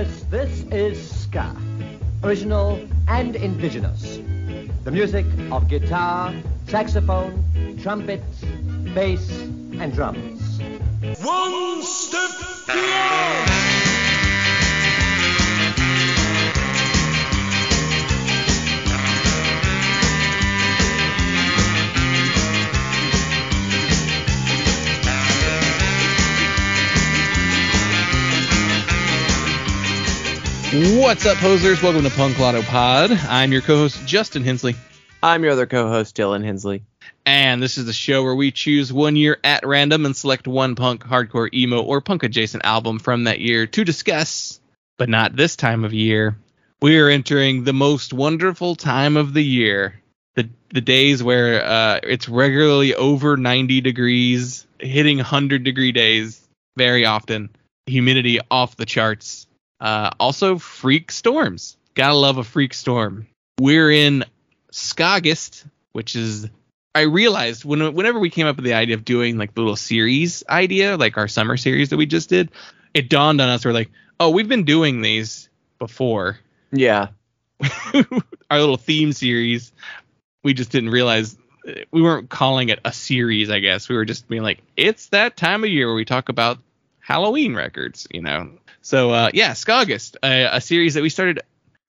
Yes, this is ska. Original and indigenous. The music of guitar, saxophone, trumpet, bass, and drums. One step beyond. What's up, posers? Welcome to Punk Lotto Pod. I'm your co-host Justin Hensley, I'm your other co-host, Dylan Hensley. and this is the show where we choose one year at random and select one punk, hardcore, emo, or punk adjacent album from that year to discuss. But not this time of year. We are entering the most wonderful time of the year. The the days where uh, it's regularly over 90 degrees, hitting 100 degree days very often. Humidity off the charts. Uh, also, freak storms. Gotta love a freak storm. We're in Skaugust, which is I realized when whenever we came up with the idea of doing like the little series idea, like our summer series that we just did, it dawned on us we're like, oh, we've been doing these before. Yeah. our little theme series. We just didn't realize we weren't calling it a series, I guess. We were just being like, it's that time of year where we talk about Halloween records, you know. So uh, yeah, Skaugust, a, a series that we started.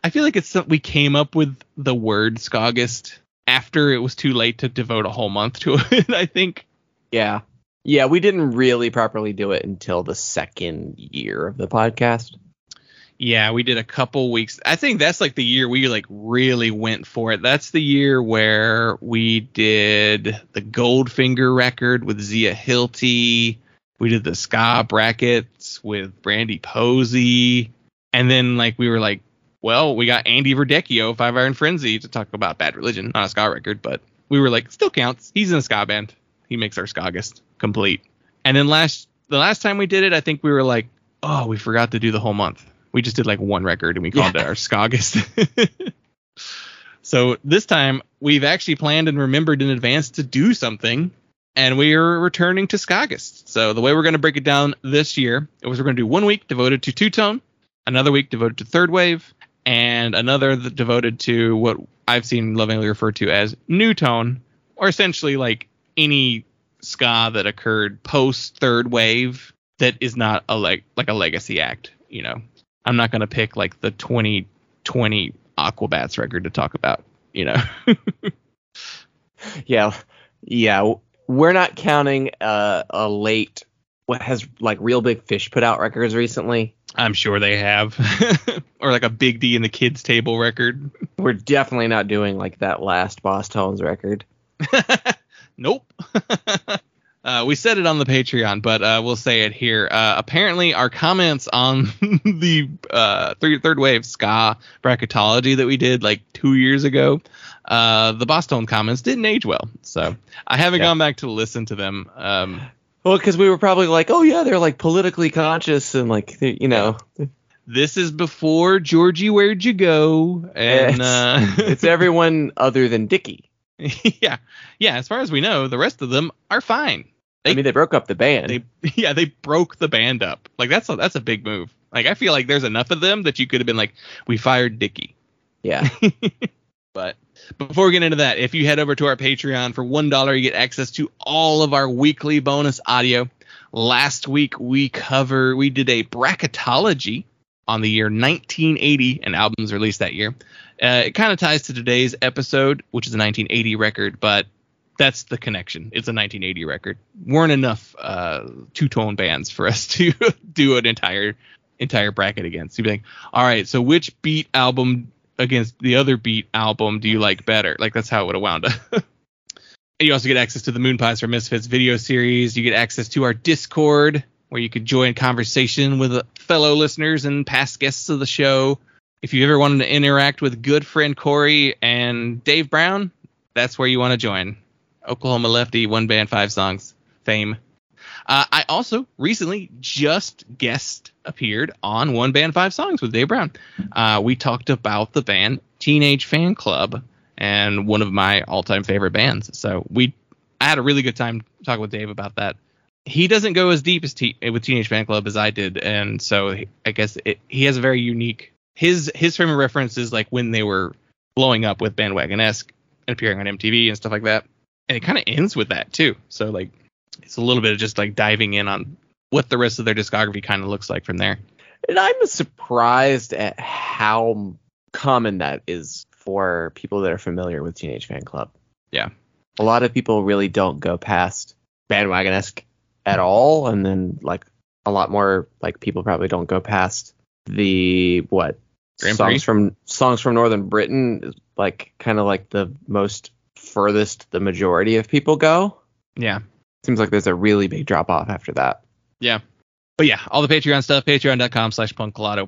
I feel like it's we came up with the word Skaugust after it was too late to devote a whole month to it. I think. Yeah. Yeah, we didn't really properly do it until the second year of the podcast. Yeah, we did a couple weeks. I think that's like the year we like really went for it. That's the year where we did the Goldfinger record with Zia Hilty. We did the ska brackets with Brandy Posey. And then like we were like, well, we got Andy Verdecchio, Five Iron Frenzy, to talk about Bad Religion, not a ska record, but we were like, still counts. He's in a ska band. He makes our Skaugust complete. And then last the last time we did it, I think we were like, oh, we forgot to do the whole month. We just did like one record and we called Yeah. it our Skaugust. so this time we've actually planned and remembered in advance to do something, and we are returning to Skaugust. So the way we're going to break it down this year is we're going to do one week devoted to two tone, another week devoted to third wave, and another th- devoted to what I've seen lovingly referred to as new tone, or essentially like any ska that occurred post third wave that is not a leg like a legacy act. You know, I'm not gonna pick like the 2020 Aquabats record to talk about. You know, Yeah. Yeah. We're not counting uh, a late what has like Reel Big Fish put out records recently. I'm sure they have, or like a Big D and the Kids Table record. We're definitely not doing like that last Bosstones record. nope. uh, we said it on the Patreon, but uh, we'll say it here. Uh, apparently, our comments on the uh, third, third wave ska bracketology that we did like two years ago, uh, the Bosstones comments didn't age well. So I haven't Yeah. gone back to listen to them. Um, Well, because we were probably like, oh yeah, they're like politically conscious and like you know, this is before Georgie, where'd you go? And uh, it's everyone other than Dickie. yeah, yeah. As far as we know, the rest of them are fine. I mean, they broke up the band. they yeah they broke the band up like that's a that's a big move like i feel like there's enough of them that you could have been like we fired Dickie. yeah. but before we get into that if you head over to our patreon for one dollar you get access to all of our weekly bonus audio last week we cover we did a bracketology on the year 1980 and albums released that year uh, it kind of ties to today's episode which is a 1980 record but that's the connection. It's a 1980 record. Weren't enough uh, two tone bands for us to do an entire entire bracket against. You'd be like, all right, so which beat album against the other beat album do you like better? Like that's how it would have wound up. And you also get access to the Moon Pies for Misfits video series. You get access to our Discord where you could join conversation with uh, fellow listeners and past guests of the show. If you ever wanted to interact with good friend Corey and Dave Brown, that's where you want to join. Oklahoma Lefty, one band, five songs, fame. Uh, I also recently just guest appeared on One Band Five Songs with Dave Brown. Uh, we talked about the band Teenage Fanclub and one of my all-time favorite bands. So we, I had a really good time talking with Dave about that. he doesn't go as deep as te- with Teenage Fanclub as I did, and so he- I guess it, he has a very unique his his frame of reference is like when they were blowing up with Bandwagonesque and appearing on MTV and stuff like that, and it kind of ends with that too. So like it's a little bit of just like diving in on what the rest of their discography kind of looks like from there. And I'm surprised at how common that is for people that are familiar with Teenage Fanclub. Yeah. A lot of people really don't go past Bandwagonesque at all, and then like a lot more like people probably don't go past the what songs from songs from Northern Britain like kind of like the most furthest the majority of people go. Yeah. Seems like there's a really big drop off after that. Yeah. But yeah, all the Patreon stuff, patreon.com slash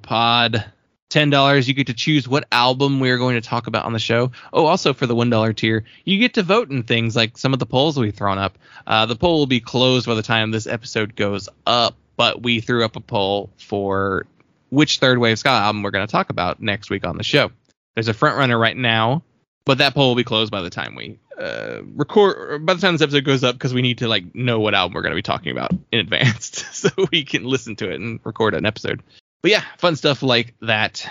pod. Ten dollars, you get to choose what album we're going to talk about on the show. Oh, also for the one dollar tier, you get to vote in things like some of the polls we've thrown up. Uh, the poll will be closed by the time this episode goes up, but we threw up a poll for which third wave ska album we're going to talk about next week on the show. There's a front runner right now, but that poll will be closed by the time we uh, record. By the time this episode goes up, because we need to like know what album we're going to be talking about in advance, so we can listen to it and record an episode. But yeah, fun stuff like that.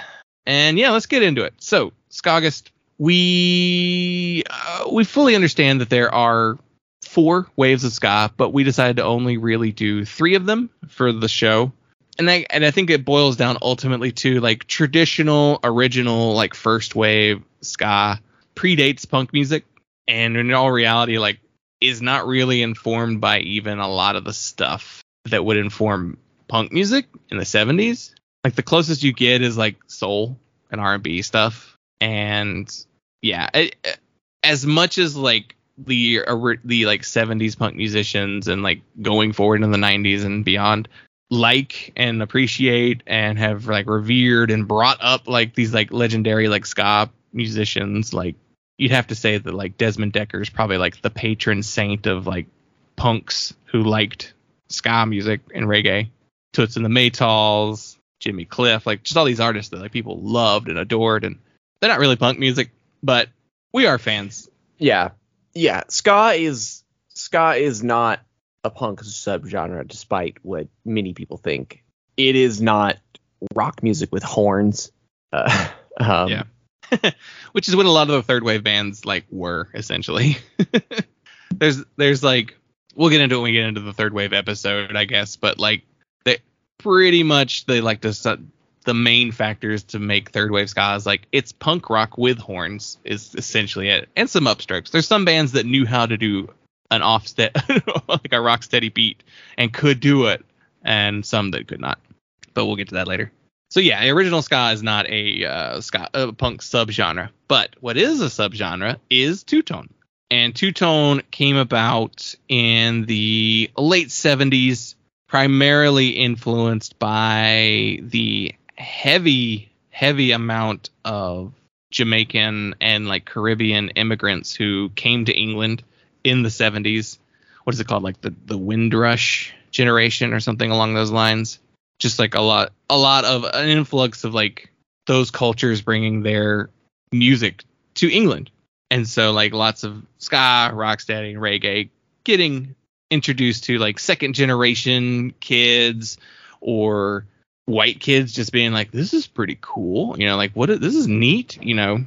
And yeah, let's get into it. So, Skaugust, we uh, we fully understand that there are four waves of ska, but we decided to only really do three of them for the show. And I and I think it boils down ultimately to like traditional, original, like first wave ska predates punk music, and in all reality, like is not really informed by even a lot of the stuff that would inform punk music in the 70s. Like the closest you get is like soul and R&B stuff, and yeah, it, it- as much as like the the like 70s punk musicians and like going forward in the 90s and beyond like and appreciate and have like revered and brought up like these like legendary like ska musicians like you'd have to say that like Desmond Dekker is probably like the patron saint of like punks who liked ska music and reggae. Toots and the Maytals, Jimmy Cliff, like just all these artists that like people loved and adored, and they're not really punk music, but we are fans. Yeah, yeah. Ska is ska is not a punk subgenre, despite what many people think. It is not rock music with horns. Uh, um, Yeah. Which is what a lot of the third wave bands like were essentially. there's there's like we'll get into it when we get into the third wave episode, I guess, but like they pretty much they like to the main factors to make third wave ska is like it's punk rock with horns is essentially it, and some upstrokes. There's some bands that knew how to do an offset like a rock steady beat and could do it, and some that could not. But we'll get to that later. So yeah, original ska is not a uh, ska punk subgenre, but what is a subgenre is two tone. And two tone came about in the late 70s, primarily influenced by the heavy, heavy amount of Jamaican and like Caribbean immigrants who came to England in the 70s. What is it called? Like the the Windrush generation or something along those lines. Just like a lot, a lot of an influx of like those cultures bringing their music to England. And so like lots of ska, rocksteady, and reggae getting introduced to like second generation kids or white kids just being like this is pretty cool you know like what this is neat you know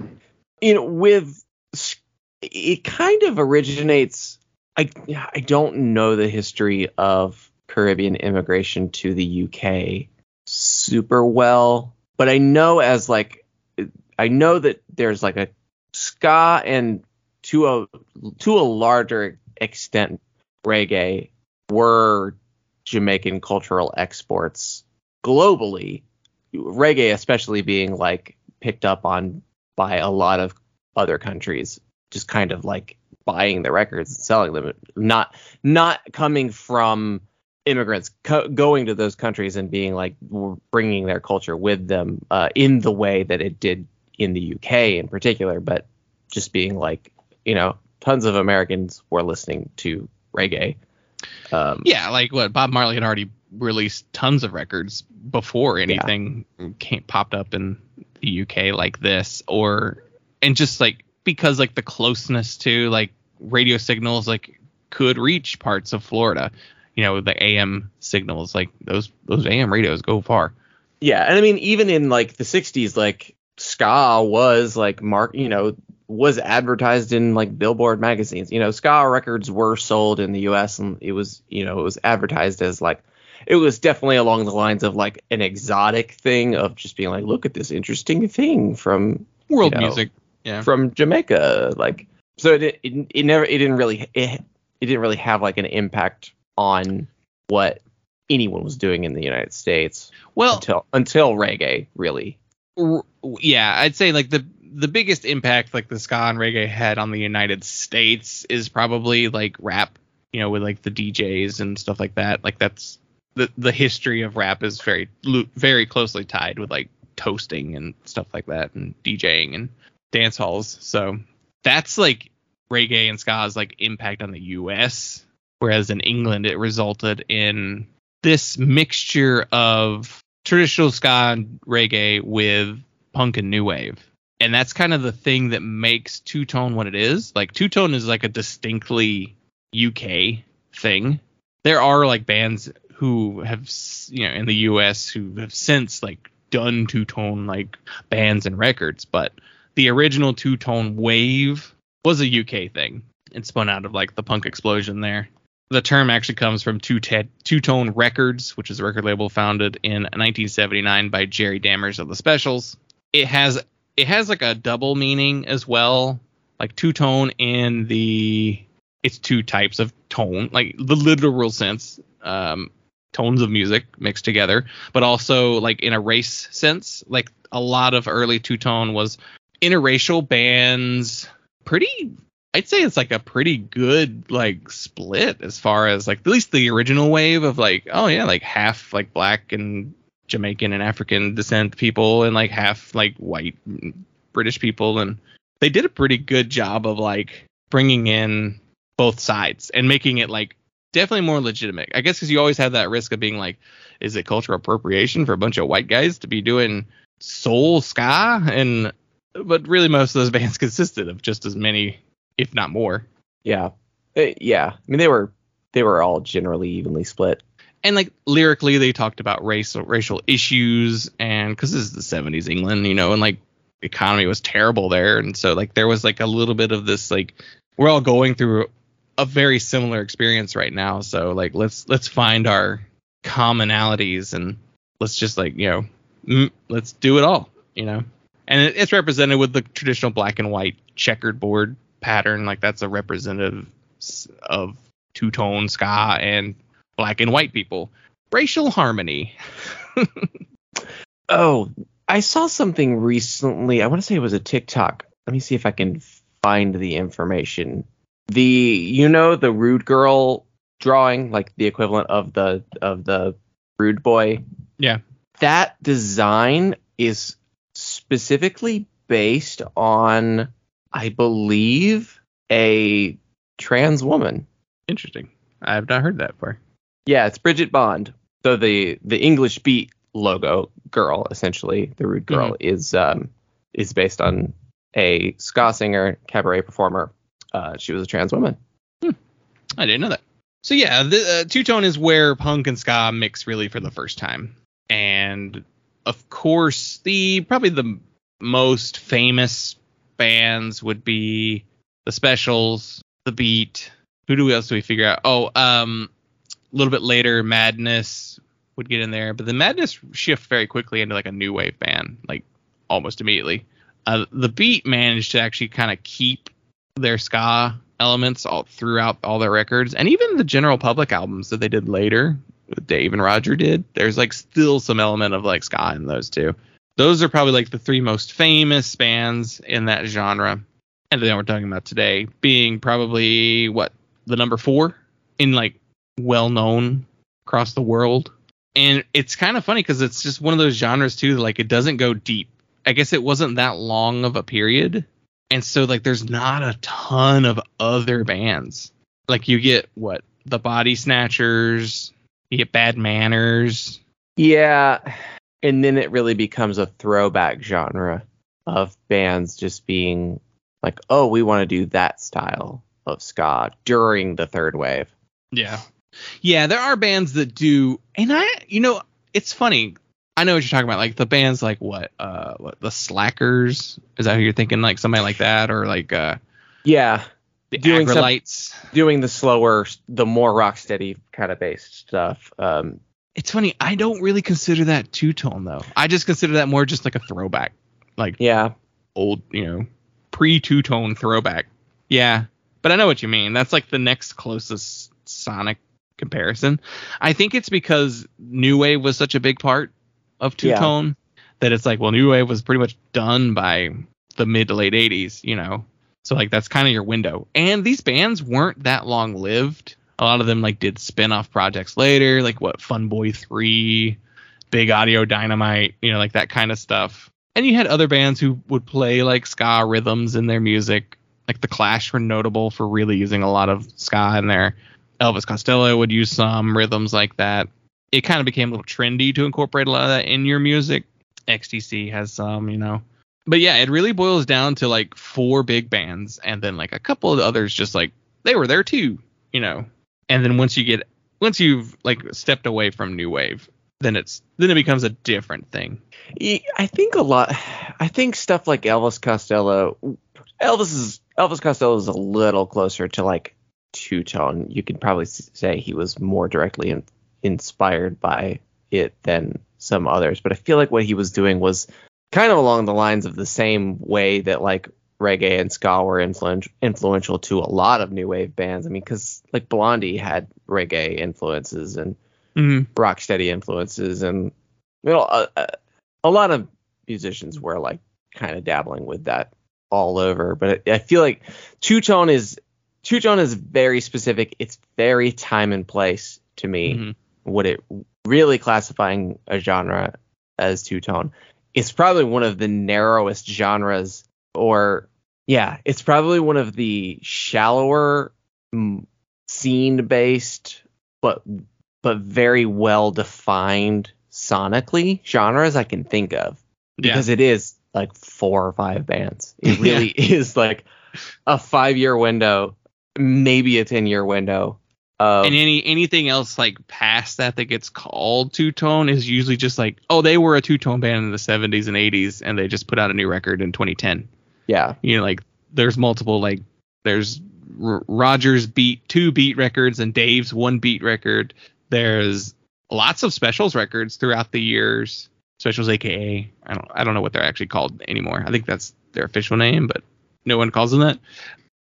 you know, with it kind of originates. I I don't know the history of Caribbean immigration to the UK super well, but I know as like I know that there's like a ska and to a to a larger extent reggae were Jamaican cultural exports globally. Reggae especially being like picked up on by a lot of other countries, just kind of like buying the records and selling them, not not coming from immigrants co- going to those countries and being like bringing their culture with them uh, in the way that it did in the UK in particular, but just being like you know tons of Americans were listening to reggae. Um, yeah like what bob marley had already released tons of records before anything came, popped up in the uk like this or and just like because like the closeness to like radio signals like could reach parts of florida you know the AM signals. Like those those AM radios go far. Yeah, and I mean even in like the 60s like ska was like mark, you know, was advertised in like Billboard magazines. You know, ska records were sold in the US and it was, you know, it was advertised as like it was definitely along the lines of like an exotic thing of just being like look at this interesting thing from World You know, music. Yeah. from Jamaica like so it it, it never it didn't really it, it didn't really have like an impact on what anyone was doing in the United States Well, until until reggae really r- yeah, I'd say like the the biggest impact like the ska and reggae had on the United States is probably like rap, you know, with like the DJs and stuff like that. Like that's the the history of rap is very very closely tied with like toasting and stuff like that and DJing and dance halls. So that's like reggae and ska's like impact on the US whereas in England it resulted in this mixture of traditional ska and reggae with punk and new wave. And that's kind of the thing that makes two tone what it is. Like two tone is like a distinctly UK thing. There are like bands who have you know in the US who have since like done two tone like bands and records, but the original two tone wave was a UK thing It spun out of like the punk explosion there. The term actually comes from Two Te- Two Tone Records, which is a record label founded in 1979 by Jerry Dammers of the Specials. It has it has like a double meaning as well, like two tone in the it's two types of tone, like the literal sense, um, tones of music mixed together, but also like in a race sense. Like a lot of early two tone was interracial bands, pretty I'd say it's like a pretty good like split as far as like at least the original wave of like oh yeah like half like black and Jamaican and African descent people and like half like white British people and they did a pretty good job of like bringing in both sides and making it like definitely more legitimate. I guess because you always have that risk of being like, is it cultural appropriation for a bunch of white guys to be doing soul ska and but really most of those bands consisted of just as many if not more. Yeah. Uh, yeah. I mean, they were they were all generally evenly split. And like lyrically, they talked about racial racial issues, and because this is the '70s England, you know, and like the economy was terrible there, and so like there was like a little bit of this like we're all going through a very similar experience right now, so like let's let's find our commonalities and let's just like you know mm, let's do it all, you know. And it, it's represented with the traditional black and white checkered board pattern, like that's a representative of two tone ska and black and white people. Racial harmony. Oh, I saw something recently. I want to say it was a TikTok. Let me see if I can find the information. The you know the rude girl drawing, like the equivalent of the of the rude boy. Yeah. That design is specifically based on, I believe, a trans woman. Interesting. I have not heard that before. Yeah, it's Brigitte Bond. So the the English Beat logo girl, essentially the rude girl, is um is based on a ska singer, cabaret performer. Uh, she was a trans woman. I didn't know that. So yeah, the uh, two tone is where punk and ska mix really for the first time, and of course the probably the most famous bands would be the Specials, the Beat. Who do we else do we figure out? Oh, um, a little bit later, Madness would get in there, but the Madness shift very quickly into like a new wave band, like almost immediately. Uh, the Beat managed to actually kind of keep their ska elements all throughout all their records and even the general public albums that they did later dave and roger did there's like still some element of like ska in those two those are probably like the three most famous bands in that genre. And then we're talking about today being probably what the number four in like well known across the world. And it's kind of funny because it's just one of those genres too like it doesn't go deep. I guess it wasn't that long of a period. And so like there's not a ton of other bands. Like you get what the body snatchers you get bad manners. Yeah, and then it really becomes a throwback genre of bands just being like, oh, we want to do that style of ska during the third wave. yeah Yeah, there are bands that do, and I, you know, it's funny. I know what you're talking about, like the bands like what, uh, what the Slackers? Is that who you're thinking? Like somebody like that, or like uh, Yeah, the Doing some- doing the slower, the more rock steady kind of based stuff. Um, It's funny. I don't really consider that two tone though. I just consider that more just like a throwback, like yeah, old, you know, pre two tone throwback. Yeah, but I know what you mean. That's like the next closest sonic comparison. I think it's because new wave was such a big part of two tone that it's like, well, new wave was pretty much done by the mid to late 80s, you know. So like that's kind of your window. And these bands weren't that long lived. A lot of them like did spin-off projects later, like what Fun Boy 3, Big Audio Dynamite, you know, like that kind of stuff. And you had other bands who would play like ska rhythms in their music. Like the Clash were notable for really using a lot of ska in there. Elvis Costello would use some rhythms like that. It kind of became a little trendy to incorporate a lot of that in your music. XTC has some, you know. But yeah, it really boils down to like four big bands and then like a couple of others just like they were there too, you know. And then once you get once you've like stepped away from new wave, then it's then it becomes a different thing. i think a lot. I think stuff like Elvis Costello. Elvis is Elvis Costello is a little closer to like two tone. You could probably say he was more directly in, inspired by it than some others. But I feel like what he was doing was kind of along the lines of the same way that like reggae and ska were influen- influential to a lot of new wave bands. I mean, because like Blondie had reggae influences and Mm-hmm. rocksteady influences and you know a, a, lot of musicians were like kind of dabbling with that all over but I, I feel like two tone is two tone is very specific it's very time and place to me Mhm. what it really classifying a genre as two tone it's probably one of the narrowest genres or yeah it's probably one of the shallower mm, scene based but but very well defined sonically genres I can think of Yeah. because it is like four or five bands. It really is like a five year window, maybe a ten year window. Of, and any anything else like past that that gets called two tone is usually just like oh they were a two tone band in the 70s and 80s and they just put out a new record in 2010 yeah, you know like there's multiple like there's R- Rogers beat two beat records and Dave's one beat record. There's lots of specials records throughout the years. Specials aka I don't I don't know what they're actually called anymore. I think that's their official name but no one calls them that.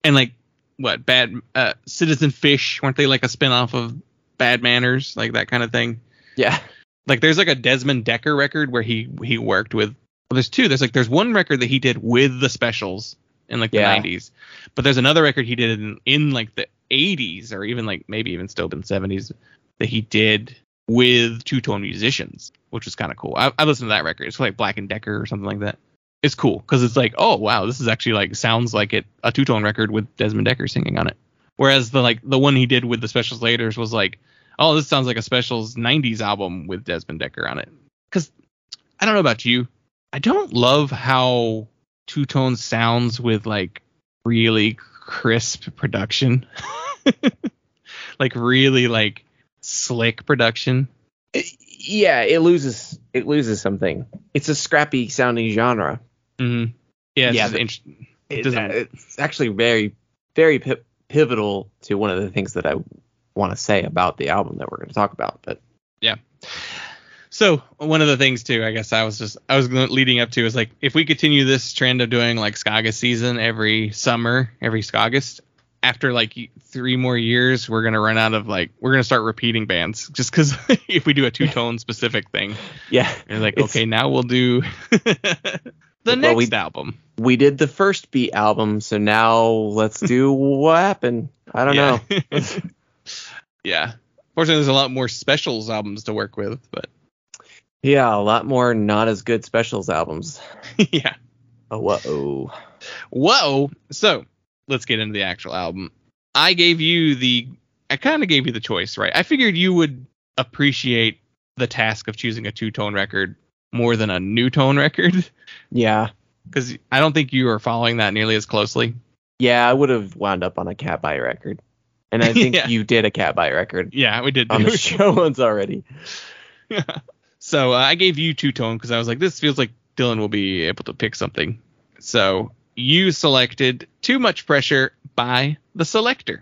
And like what bad uh, Citizen Fish weren't they like a spin-off of Bad Manners? Like that kind of thing? Yeah, like there's like a Desmond Dekker record where he he worked with well there's two there's like there's one record that he did with the specials in like the Yeah. 90s but there's another record he did in, in like the 80s or even like maybe even still in 70s that he did with two-tone musicians which was kind of cool I, I listened to that record it's like Black and Dekker or something like that it's cool because it's like oh wow this is actually like sounds like it a two-tone record with Desmond Dekker singing on it whereas the like the one he did with the specials later was like oh, this sounds like a specials 90s album with Desmond Dekker on it. Because I don't know about you. I don't love how Two Tone sounds with like really crisp production. like really like slick production. yeah. It loses it loses something. It's a scrappy sounding genre. Mm-hmm. Yeah, it's Yeah, the- int- It- doesn't- it's actually very very pi- pivotal to one of the things that I want to say about the album that we're going to talk about. But So one of the things too, I guess I was just I was leading up to is like if we continue this trend of doing like Skaga season every summer, every Skaugust, after like three more years, we're gonna run out of like we're gonna start repeating bands just because if we do a two tone specific thing, yeah, and like okay now we'll do the Well, next we- album. we did the first beat album, so now let's do what happened. I don't know. yeah. yeah. Fortunately, there's a lot more specials albums to work with, but Yeah, a lot more not as good specials albums. yeah. Oh, whoa. Whoa. So let's get into the actual album. I gave you the, I kind of gave you the choice, right? I figured you would appreciate the task of choosing a two tone record more than a new tone record Yeah. because I don't think you are following that nearly as closely. Yeah, I would have wound up on a Catbite record. And I think Yeah. you did a Catbite record Yeah, we did. on the show once already. So uh, I gave you two tone because I was like, this feels like Dylan will be able to pick something. So you selected Too Much Pressure by the Selecter.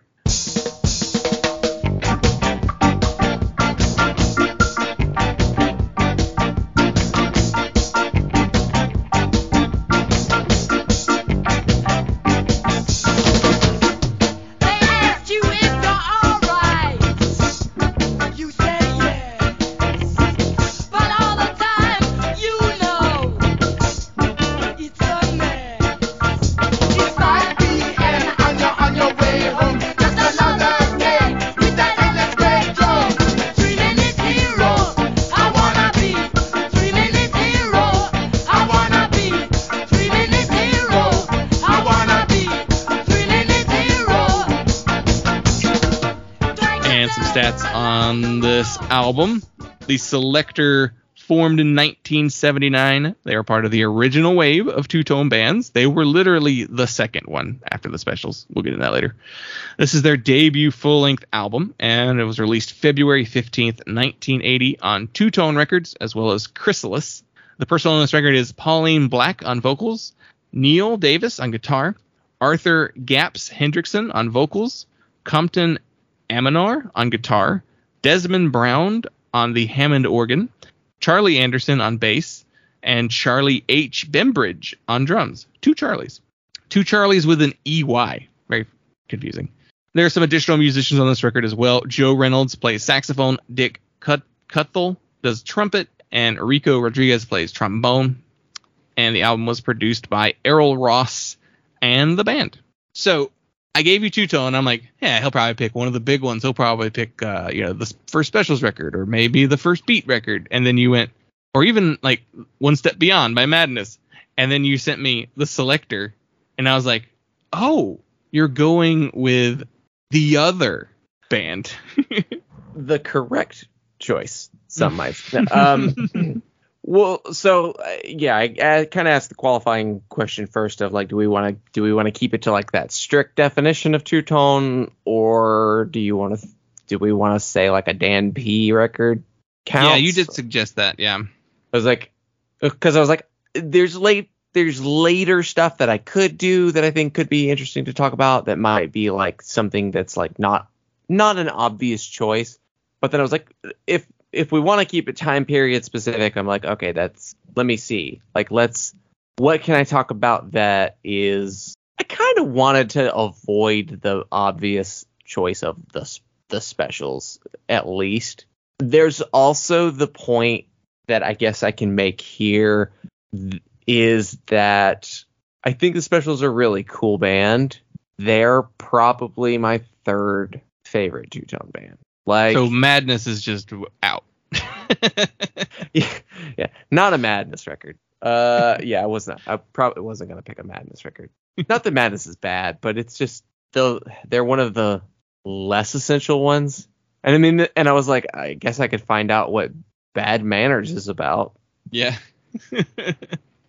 Album. The Selecter formed in 1979. They are part of the original wave of two tone bands. They were literally the second one after the specials. We'll get into that later. This is their debut full length album, and it was released February 15th, 1980 on Two Tone Records as well as Chrysalis. The person on this record is Pauline Black on vocals, Neil Davis on guitar, Arthur Gaps Hendrickson on vocals, Compton Amanor on guitar, Desmond Brown on the Hammond organ, Charley Anderson on bass, and Charley H. Bembridge on drums. Two Charlies. Two Charlies with an EY. Very confusing. There are some additional musicians on this record as well. Joe Reynolds plays saxophone, Dick Cut- Cuthell does trumpet, and Rico Rodriguez plays trombone. And the album was produced by Errol Ross and the band. So I gave you two tone. I'm like, yeah, he'll probably pick one of the big ones. He'll probably pick, uh, you know, the first specials record or maybe the first beat record. And then you went, or even like one step beyond by Madness. And then you sent me the selecter, and I was like, oh, you're going with the other band. the correct choice. Some might. Um, well, so uh, yeah, I, I kind of asked the qualifying question first of like, do we want to do we want to keep it to like that strict definition of two tone, or do you want to do we want to say like a Dan P record counts? yeah, you did suggest that. Yeah. I was like, because I was like, there's late, there's later stuff that I could do that I think could be interesting to talk about. That might be like something that's like not, not an obvious choice. But then I was like, if if we want to keep it time period specific, I'm like, okay, that's let me see. Like, let's, what can I talk about that is? I kind of wanted to avoid the obvious choice of the the specials at least. There's also the point that I guess I can make here is that I think the specials are really cool band. They're probably my third favorite two tone band. Like So Madness is just out. yeah, yeah, not a Madness record. Uh, yeah, I was not. I probably wasn't gonna pick a Madness record. Not that Madness is bad, but it's just the they're one of the less essential ones. And I mean, and I was like, I guess I could find out what Bad Manners is about, yeah.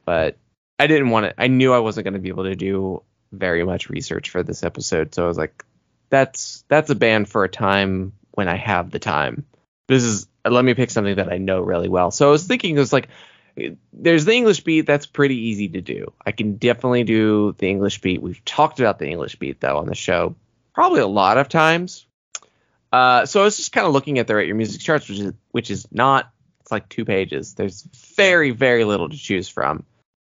but I didn't want to. I knew I wasn't gonna be able to do very much research for this episode, so I was like, that's that's a band for a time when I have the time. This is let me pick something that I know really well. So I was thinking it was like there's the English beat that's pretty easy to do. I can definitely do the English beat. We've talked about the English beat though on the show probably a lot of times. Uh, so I was just kind of looking at the Rate Your Music charts, which is which is not it's like two pages. There's very very little to choose from,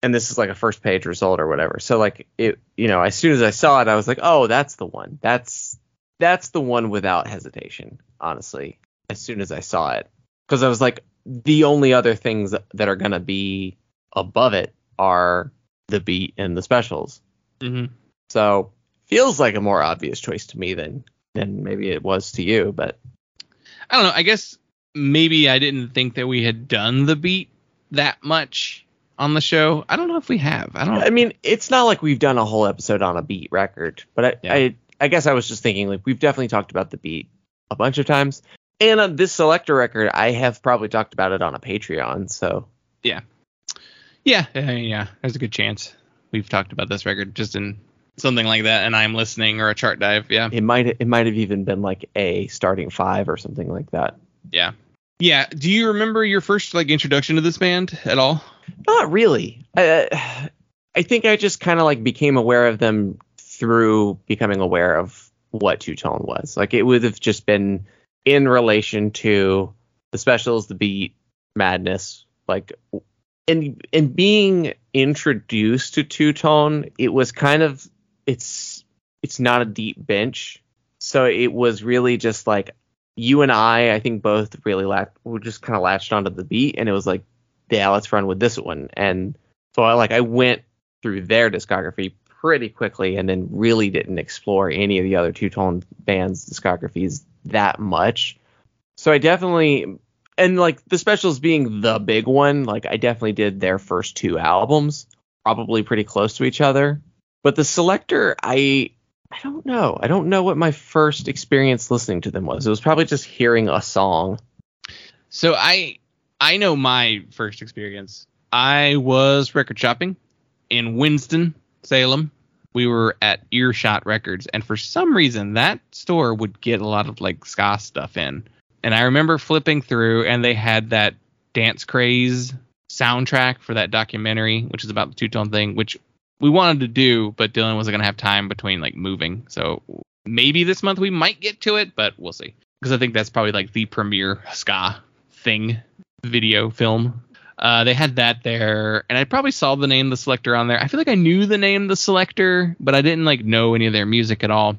and this is like a first page result or whatever. So like it, you know, as soon as I saw it, I was like, oh, that's the one. That's that's the one without hesitation. Honestly, as soon as I saw it, because I was like, the only other things that are gonna be above it are the beat and the specials. hmm So feels like a more obvious choice to me than than maybe it was to you. But I don't know. I guess maybe I didn't think that we had done the beat that much on the show. I don't know if we have. I don't. I mean, it's not like we've done a whole episode on a beat record. But I Yeah. I, I guess I was just thinking like we've definitely talked about the beat a bunch of times. And on this selecter record, I have probably talked about it on a Patreon. So Yeah, yeah, yeah. There's a good chance we've talked about this record just in something like that, and I'm listening or a chart dive. Yeah, It might it might have even been like a starting five or something like that. yeah, yeah. Do you remember your first like introduction to this band at all? Not really. I, I think I just kind of like became aware of them through becoming aware of what two tone was. Like it would have just been in relation to the specials, the beat, madness, like and and being introduced to two tone, it was kind of it's it's not a deep bench, so it was really just like you and I, I think both really lat- we just kind of latched onto the beat, and it was like, yeah, let's run with this one. And so I like I went through their discography pretty quickly, and then really didn't explore any of the other two tone bands' discographies that much. So I definitely and like the specials being the big one, like I definitely did their first two albums, probably pretty close to each other. But the selecter, I I don't know. I don't know what my first experience listening to them was. It was probably just hearing a song. So I I know my first experience. I was record shopping in Winston, Salem. We were at Earshot Records, and for some reason that store would get a lot of like ska stuff in. And I remember flipping through, and they had that Dance Craze soundtrack for that documentary, which is about the two tone thing, which we wanted to do, but Dylan wasn't gonna have time between like moving. So maybe this month we might get to it, but we'll see. Because I think that's probably like the premier ska thing video film. Uh, they had that there, and I probably saw the name the selecter on there. I feel like I knew the name the selecter, but I didn't like know any of their music at all.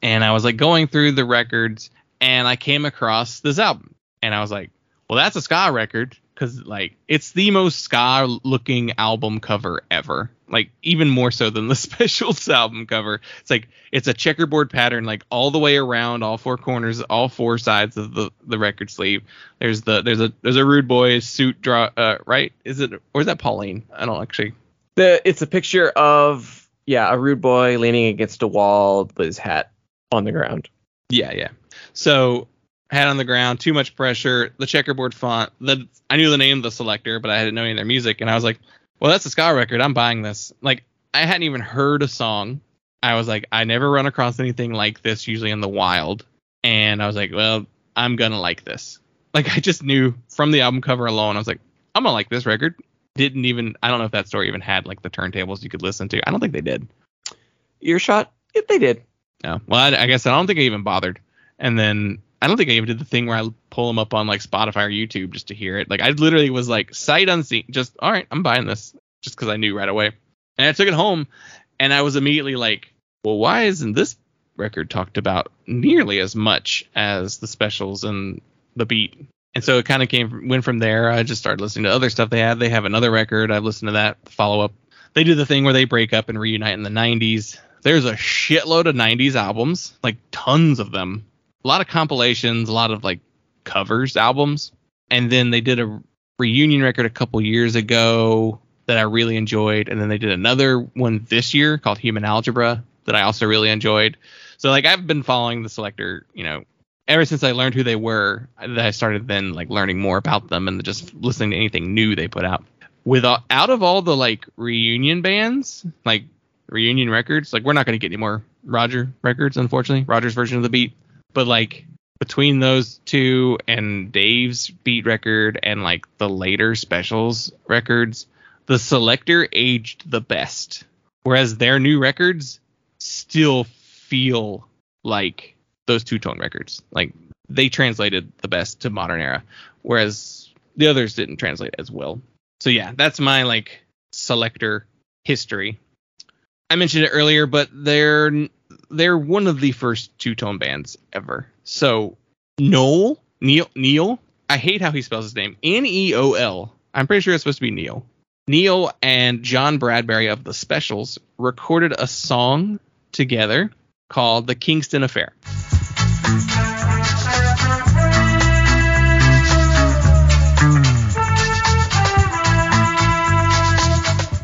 And I was like going through the records, and I came across this album, and I was like, well, that's a ska record because like it's the most ska looking album cover ever. Like even more so than the specials album cover. It's like it's a checkerboard pattern like all the way around, all four corners, all four sides of the the record sleeve. There's the there's a there's a rude boy suit draw uh right? Is it or is that Pauline? I don't actually. The it's a picture of yeah, a rude boy leaning against a wall with his hat on the ground. Yeah, yeah. So hat on the ground, too much pressure, the checkerboard font. The I knew the name of the selecter, but I didn't know any of their music, and I was like, well, that's a ska record. I'm buying this. Like I hadn't even heard a song. I was like, I never run across anything like this usually in the wild, and I was like, well, I'm gonna like this. Like I just knew from the album cover alone, I was like, I'm gonna like this record. Didn't even I don't know if that store even had like the turntables you could listen to. I don't think they did. Earshot, if they did. No. Well, I, I guess I don't think I even bothered. And then I don't think I even did the thing where I pull them up on like Spotify or YouTube just to hear it. Like I literally was like sight unseen, just all right, I'm buying this just because I knew right away. And I took it home, and I was immediately like, well, why isn't this record talked about nearly as much as the specials and the beat? And so it kind of came went from there. I just started listening to other stuff they had. They have another record. I've listened to that follow up. They do the thing where they break up and reunite in the 90s. There's a shitload of 90s albums, like tons of them. A lot of compilations, a lot of like covers albums. And then they did a reunion record a couple years ago that I really enjoyed. And then they did another one this year called Human Algebra that I also really enjoyed. So like I've been following the selecter, you know, ever since I learned who they were, that I started then like learning more about them and just listening to anything new they put out. With all, out of all the like reunion bands, like reunion records, like we're not going to get any more Roger records, unfortunately, Roger's version of the beat. But like between those two and Dave's beat record and like the later specials records, the selecter aged the best. Whereas their new records still feel like those two tone records. Like they translated the best to modern era, whereas the others didn't translate as well. So yeah, that's my like selecter history. I mentioned it earlier, but they're they're one of the first two tone bands ever. So Noel Neil Neil, I hate how he spells his name. N E O L. I'm pretty sure it's supposed to be Neil. Neil and John Bradbury of the Specials recorded a song together called The Kingston Affair.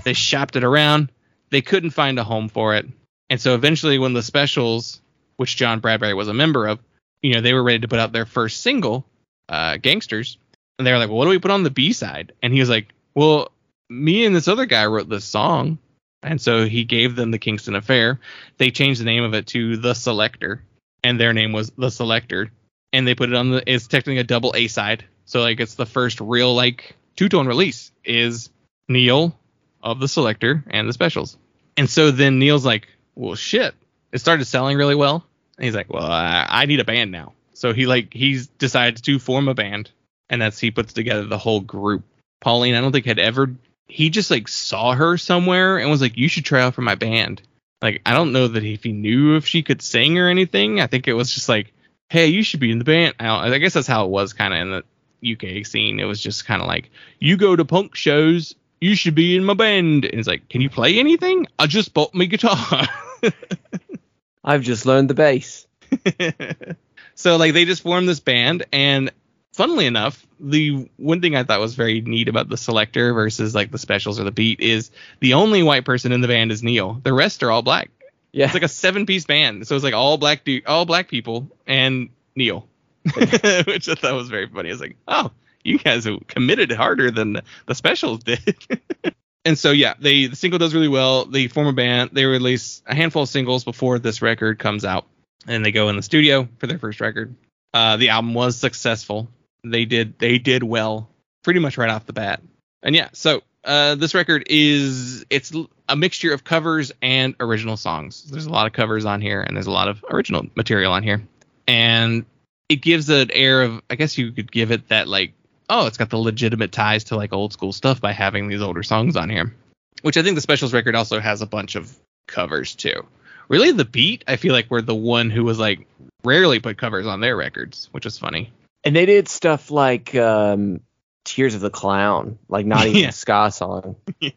They shopped it around. They couldn't find a home for it. And so eventually, when the Specials, which John Bradbury was a member of, you know, they were ready to put out their first single, uh, Gangsters. And they were like, well, what do we put on the B side? And he was like, well, me and this other guy wrote this song. And so he gave them the Kingston Affair. They changed the name of it to The Selecter, and their name was The Selecter. And they put it on the. It's technically a double A side, so like it's the first real like two tone release is Neil of The Selecter and the Specials. And so then Neil's like, well, shit. It started selling really well. And he's like, well, I, I need a band now. So he like he's decided to form a band, and that's he puts together the whole group. Pauline, I don't think had ever. He just like saw her somewhere and was like, you should try out for my band. Like I don't know that if he knew if she could sing or anything. I think it was just like, hey, you should be in the band. I, I guess that's how it was kind of in the UK scene. It was just kind of like, you go to punk shows, you should be in my band. And it's like, can you play anything? I just bought my guitar. I've just learned the bass. so like they just formed this band and funnily enough the one thing i thought was very neat about the selecter versus like the specials or the beat is the only white person in the band is neil the rest are all black Yeah. it's like a seven piece band so it's like all black all black people and neil which i thought was very funny i was like oh you guys committed harder than the specials did. And so yeah they the single does really well. They form a band. They release a handful of singles before this record comes out. And they go in the studio for their first record. Uh, the album was successful. They did they did well pretty much right off the bat. And yeah so uh, this record is it's a mixture of covers and original songs. There's a lot of covers on here and there's a lot of original material on here. And it gives an air of i guess you could give it that like oh it's got the legitimate ties to like old school stuff by having these older songs on here. Which i think the specials record also has a bunch of covers too. Really the beat i feel like we're the one who was like rarely put covers on their records which is funny. And they did stuff like um, Tears of the Clown, like not even Yeah. a ska song. yeah.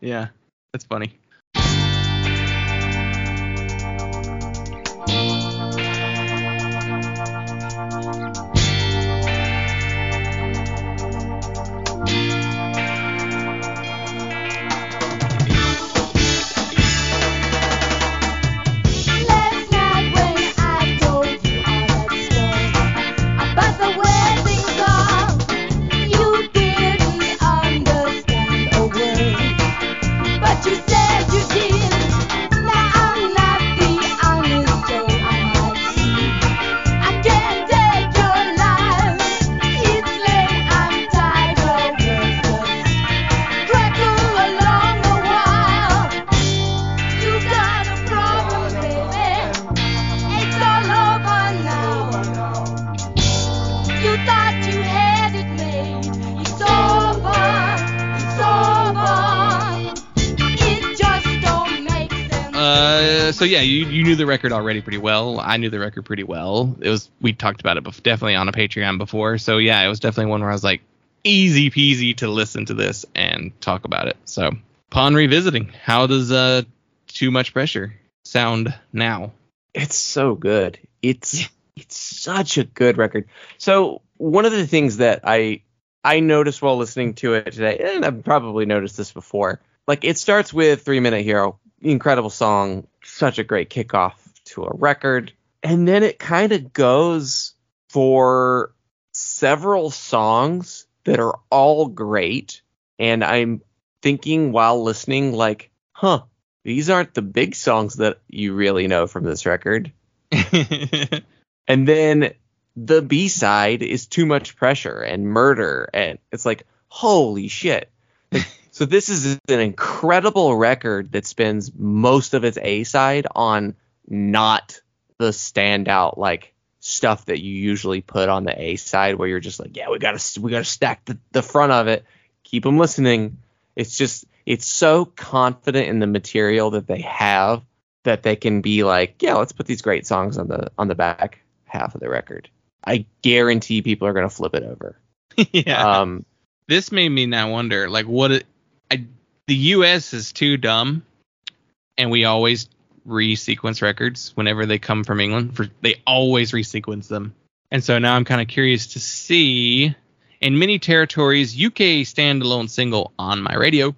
Yeah. That's funny so yeah, you you knew the record already pretty well. I knew the record pretty well. It was we talked about it bef- definitely on a Patreon before. So yeah, it was definitely one where I was like easy peasy to listen to this and talk about it. So upon revisiting, how does uh too much pressure sound now? It's so good. It's it's such a good record. So one of the things that I I noticed while listening to it today, and I've probably noticed this before, like it starts with Three Minute Hero, incredible song, such a great kickoff to a record, and then it kind of goes for several songs that are all great, and I'm thinking while listening, like, huh, these aren't the big songs that you really know from this record. And then the B side is too much pressure and murder, and it's like, holy shit. So this is an incredible record that spends most of its A side on not the standout like stuff that you usually put on the A side, where you're just like, yeah, we gotta we gotta stack the, the front of it, keep them listening. It's just it's so confident in the material that they have that they can be like, yeah, let's put these great songs on the on the back half of the record. I guarantee people are gonna flip it over. yeah. Um, this made me now wonder like what I, the US is too dumb and we always resequence records whenever they come from England for they always resequence them. And so now I'm kind of curious to see in many territories UK standalone single on my radio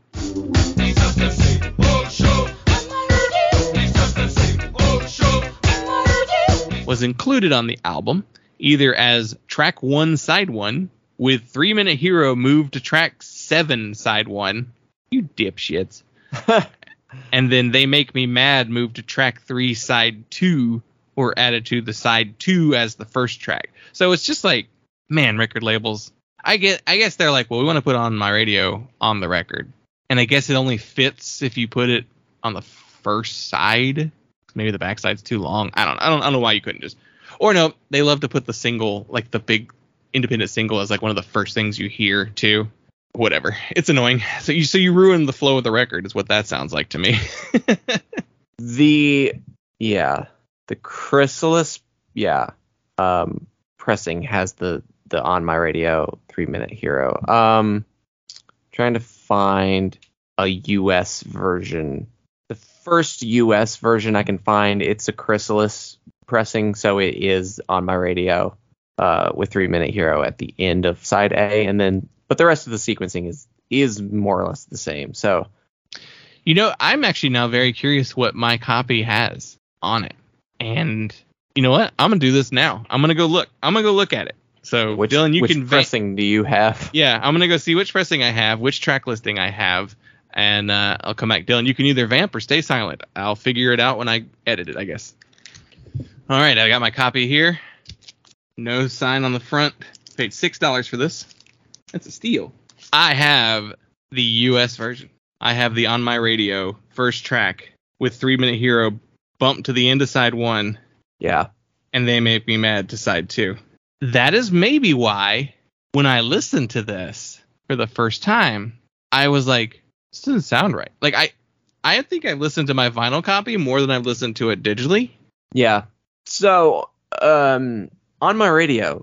was included on the album either as track 1 side 1 with 3 minute hero moved to track 7 side 1 you dipshits. And then they make me mad move to track three side two or added to the side two as the first track. So it's just like man record labels. I get i guess they're like well we want to put on my radio on the record. And i guess it only fits if you put it on the first side. Maybe the back side's too long. I don't i don't, I don't know why you couldn't just or no they love to put the single like the big independent single as like one of the first things you hear too whatever it's annoying so you so you ruin the flow of the record is what that sounds like to me The yeah, the Chrysalis yeah, um pressing has the the on my radio 3 minute hero. Um trying to find a US version. The first US version I can find it's a Chrysalis pressing so it is on my radio uh with 3 minute hero at the end of side A and then but the rest of the sequencing is is more or less the same. So You know, I'm actually now very curious what my copy has on it. And you know what? I'm gonna do this now. I'm gonna go look. I'm gonna go look at it. So which, Dylan, you which can va- pressing do you have? yeah, I'm gonna go see which pressing I have, which track listing I have, and uh, I'll come back. Dylan, you can either vamp or stay silent. I'll figure it out when I edit it, I guess. All right, I got my copy here. No sign on the front. Paid six dollars for this. That's a steal. I have the U.S. version. I have the on my radio first track with three minute hero bumped to the end of side one, Yeah. and they make me mad to side two. That is maybe why when I listened to this for the first time, I was like, this doesn't sound right. Like I I think I've listened to my vinyl copy more than I've listened to it digitally. Yeah. So, um, on my radio,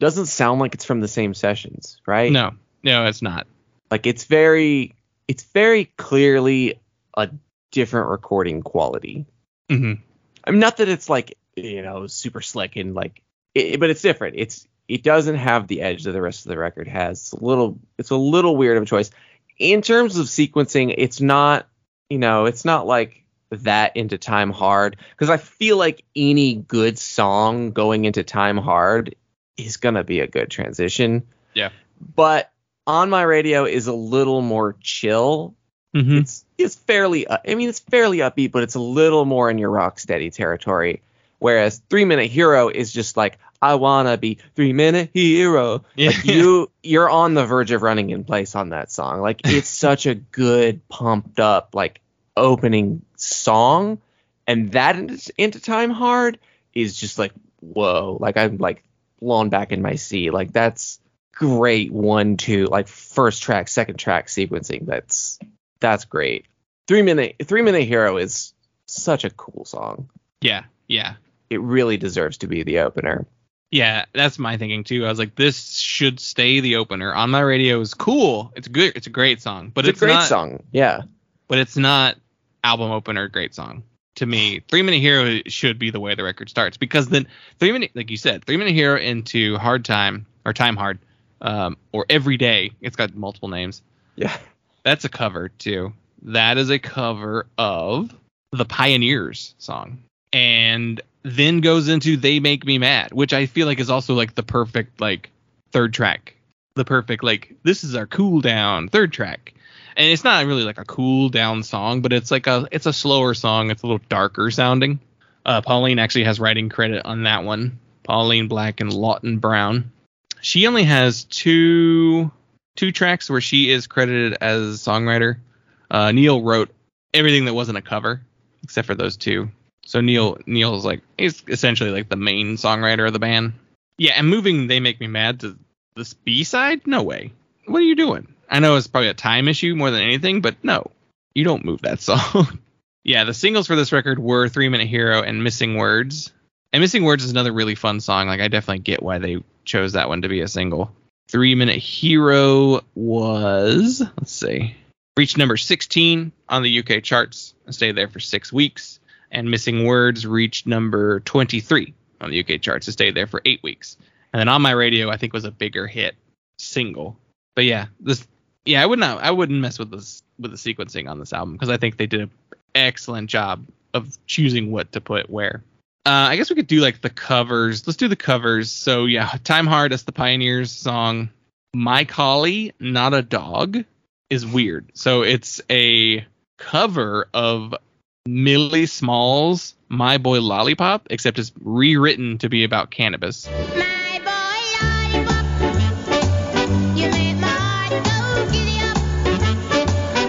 doesn't sound like it's from the same sessions, right? No, no, it's not. Like it's very, it's very clearly a different recording quality. hmm I mean, not that it's like you know super slick and like, it, but it's different. It's it doesn't have the edge that the rest of the record has. It's a little, it's a little weird of a choice. In terms of sequencing, it's not, you know, it's not like that into time hard because I feel like any good song going into time hard is gonna be a good transition. Yeah. But on my radio is a little more chill hmm it's it's fairly uh, I mean it's fairly upbeat, but it's a little more in your rock steady territory. Whereas Three Minute Hero is just like I wanna be Three Minute Hero. Yeah. Like you you're on the verge of running in place on that song. Like it's such a good pumped up like opening song, and that into, into Time Hard is just like whoa. Like I'm like blown back in my seat. Like that's great one two like first track second track sequencing that's that's great three minute three minute hero is such a cool song Yeah, yeah, it really deserves to be the opener yeah. That's my thinking too. I was like, this should stay the opener. On my radio is cool. It's good. It's a great song, but it's, it's, a great not. song yeah But it's not album opener. Great song to me. Three Minute Hero should be the way the record starts because then three minute, like you said, Three Minute Hero into Hard Time or Time Hard, um, or Every Day. It's got multiple names. yeah That's a cover too. That is a cover of the Pioneers song. And then goes into They Make Me Mad, which I feel like is also like the perfect like third track. The perfect like this is our cool down third track. And it's not really like a cool down song, but it's like a it's a slower song. It's a little darker sounding. Uh, Pauline actually has writing credit on that one. Pauline Black and Lawton Brown. She only has two two tracks where she is credited as songwriter. Uh, Neil wrote everything that wasn't a cover, except for those two. So Neil Neil's like he's essentially like the main songwriter of the band. Yeah, and moving "They Make Me Mad" to this B side, no way. What are you doing? I know it's probably a time issue more than anything, but no, you don't move that song. yeah, the singles for this record were Three Minute Hero and Missing Words. And Missing Words is another really fun song. Like I definitely get why they chose that one to be a single. Three Minute Hero was let's see, reached number 16 on the UK charts and stayed there for six weeks. And Missing Words reached number 23 on the UK charts and stayed there for eight weeks. And then on my radio, I think was a bigger hit single. But yeah, this yeah, I would not I wouldn't mess with this with the sequencing on this album because I think they did an excellent job of choosing what to put where. Uh, I guess we could do like the covers. Let's do the covers. So yeah, Time Hard, that's the Pioneers song. My Collie, Not a Dog is weird. So it's a cover of Millie Small's "My Boy Lollipop," except it's rewritten to be about cannabis.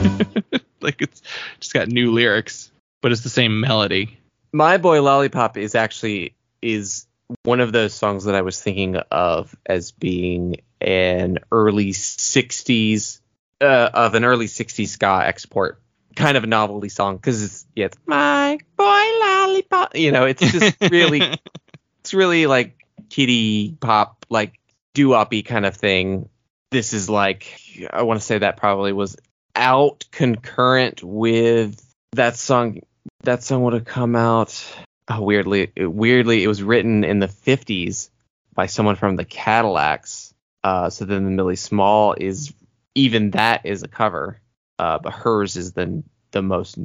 like it's just got new lyrics, but it's the same melody. My Boy Lollipop is actually is one of those songs that I was thinking of as being an early 60s uh, of an early 60s ska export kind of a novelty song because it's yeah it's my boy lollipop you know it's just really it's really like kitty pop like doo-woppy kind of thing this is like i want to say that probably was out concurrent with that song that song would have come out oh, weirdly weirdly it was written in the 50s by someone from the cadillacs uh, so then the millie small is even that is a cover uh, but hers is the the most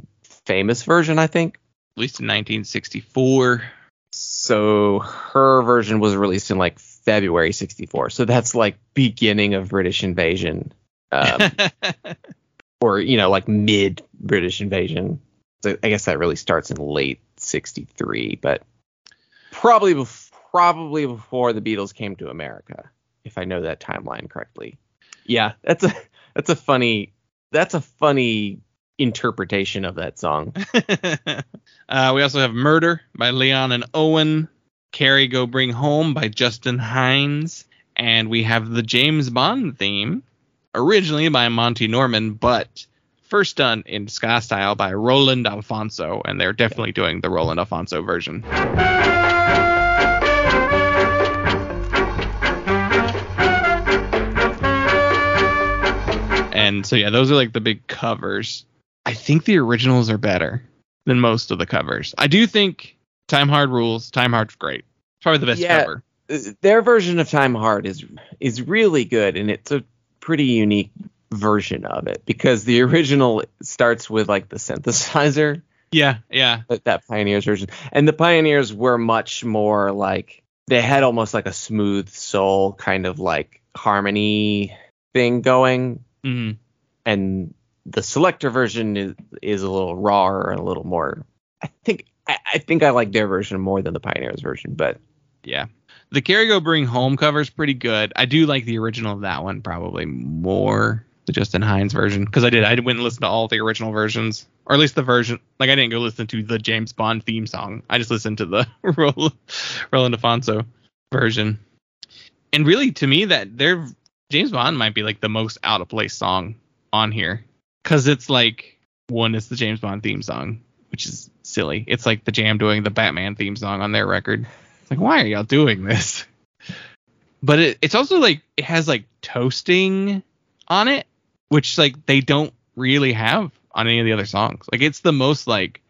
famous version i think At least in 1964. so her version was released in like February 64. So that's like beginning of British invasion. Um, or, you know, like mid British invasion. So I guess that really starts in late 63, but probably probably before the Beatles came to America, if I know that timeline correctly. Yeah, that's a that's a funny that's a funny interpretation of that song. uh, we also have Murder by Leon and Owen, Carry Go Bring Home by Justin Hinds, and we have the James Bond theme, originally by Monty Norman, but first done in ska style by Roland Alphonso, and they're definitely doing the Roland Alphonso version. And so yeah, those are like the big covers. I think the originals are better than most of the covers. I do think Time Hard rules. Time Hard's great. It's probably the best Yeah. cover. their version of Time Hard is is really good, and it's a pretty unique version of it because the original starts with like the synthesizer, Yeah, yeah. that, that Pioneers version, and the Pioneers were much more like they had almost like a smooth soul kind of like harmony thing going, hmm and the Selecter version is is a little rawer and a little more. I think I, I think I like their version more than the Pioneers version, but Yeah. The Carry Go Bring Home cover is pretty good. I do like the original of that one probably more the Justin Hinds version because I did I went and listened to all the original versions or at least the version like I didn't go listen to the James Bond theme song. I just listened to the Roland Alphonso version. And really to me that their James Bond might be like the most out of place song on here cuz it's like one is the James Bond theme song, which is silly. It's like the Jam doing the Batman theme song on their record. It's like, why are y'all doing this? But it, it's also like it has like toasting on it, which like they don't really have on any of the other songs. Like it's the most like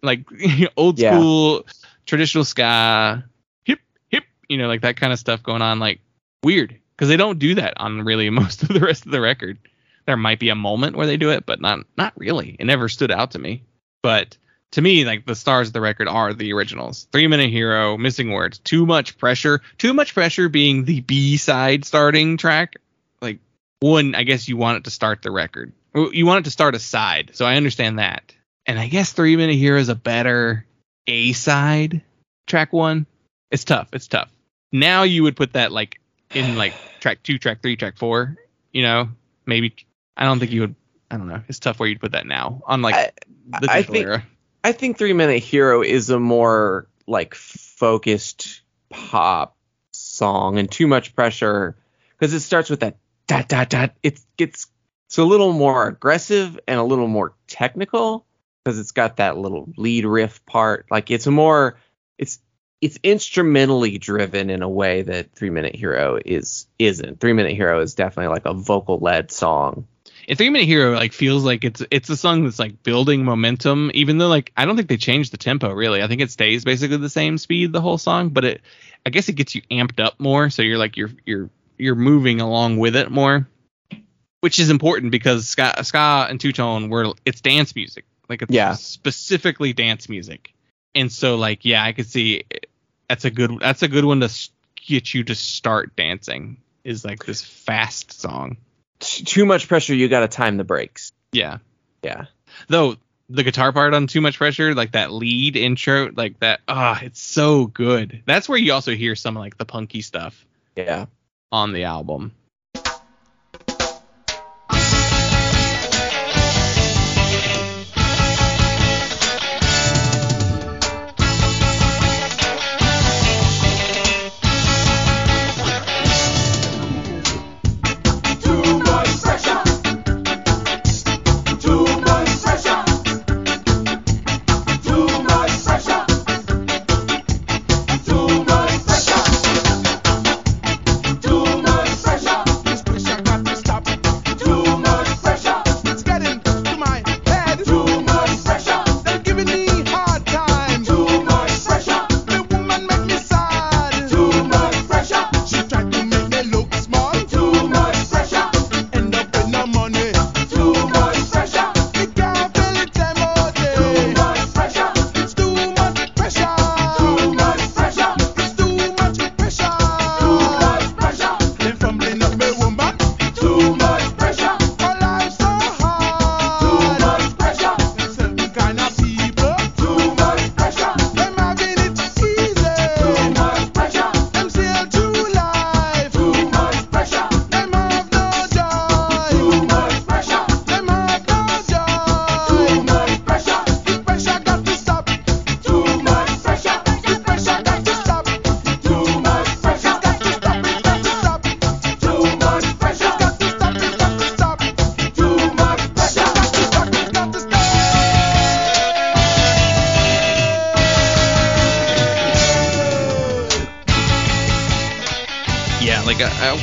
like old school traditional ska hip hip, you know, like that kind of stuff going on. Like weird because they don't do that on really most of the rest of the record. There might be a moment where they do it, but not not really. It never stood out to me. But to me, like the stars of the record are the originals. Three Minute Hero, Missing Words, Too Much Pressure. Too Much Pressure being the B side starting track. Like one, I guess you want it to start the record. You want it to start a side, so I understand that. And I guess Three Minute Hero is a better A side track one. It's tough. It's tough. Now you would put that like in like track two, track three, track four. You know, maybe I don't think you would. I don't know. It's tough where you'd put that now on like I- the I think- era. I think Three Minute Hero is a more like focused pop song, and Too Much Pressure because it starts with that dot dot dot. It gets it's a little more aggressive and a little more technical because it's got that little lead riff part. Like it's a more it's it's instrumentally driven in a way that Three Minute Hero is isn't. Three Minute Hero is definitely like a vocal led song. And Three Minute Hero like feels like it's it's a song that's like building momentum, even though like I don't think they changed the tempo really. I think it stays basically the same speed the whole song, but it I guess it gets you amped up more, so you're like you're you're you're moving along with it more, which is important because ska, ska and two tone were it's dance music, like it's Yeah. specifically dance music, and so like yeah, I could see that's a good that's a good one to get you to start dancing is like this fast song. T- too much pressure. You got to time the brakes. Yeah. Yeah. Though the guitar part on Too Much Pressure, like that lead intro, like that, ah, it's so good. That's where you also hear some of like the punky stuff Yeah. on the album.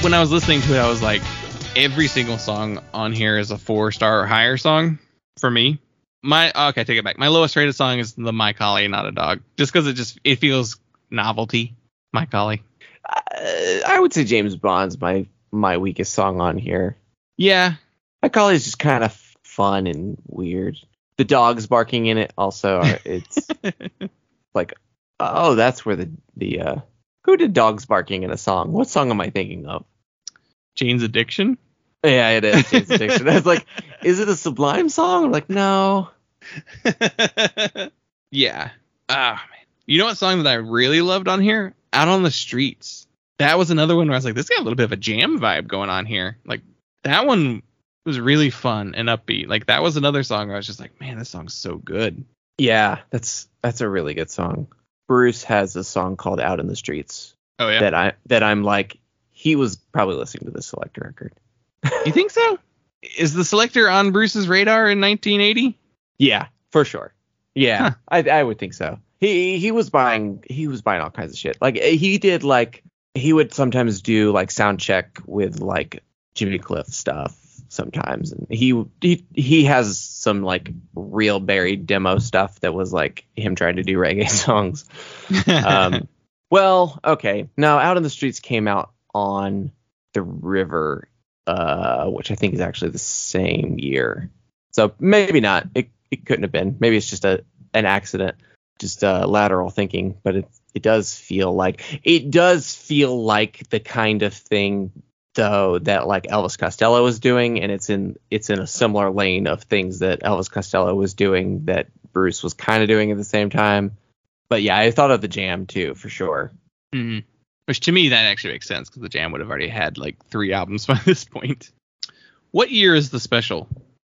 When I was listening to it, I was like, every single song on here is a four star or higher song for me. My okay, take it back. My lowest rated song is the My Collie, not a dog, just because it just it feels novelty. My Collie. Uh, I would say James Bond's my my weakest song on here. Yeah, My Collie is just kind of fun and weird. The dogs barking in it also are, it's like oh that's where the the uh who did dogs barking in a song? What song am I thinking of? Jane's Addiction. Yeah, it is. Jane's Addiction. I was like, is it a Sublime song? I'm like, no. yeah. Ah man. You know what song that I really loved on here? Out on the Streets. That was another one where I was like, this got a little bit of a jam vibe going on here. Like that one was really fun and upbeat. Like that was another song where I was just like, man, this song's so good. Yeah, that's that's a really good song. Bruce has a song called Out in the Streets Oh yeah. that I that I'm like he was probably listening to the Selecter record. you think so? Is the selecter on Bruce's radar in 1980? Yeah, for sure. Yeah, Huh. I I would think so. He he was buying he was buying all kinds of shit. Like he did like he would sometimes do like sound check with like Jimmy Cliff stuff sometimes, and he he he has some like real buried demo stuff that was like him trying to do reggae songs. Um, well, okay. Now, Out in the Streets came out on the River, uh, which I think is actually the same year. So maybe not. It it couldn't have been. Maybe it's just a an accident, just uh, lateral thinking. But it it does feel like it does feel like the kind of thing though that like Elvis Costello was doing, and it's in it's in a similar lane of things that Elvis Costello was doing that Bruce was kind of doing at the same time. But yeah, I thought of the Jam too for sure. Mhm. Which to me that actually makes sense because the Jam would have already had like three albums by this point. What year is the special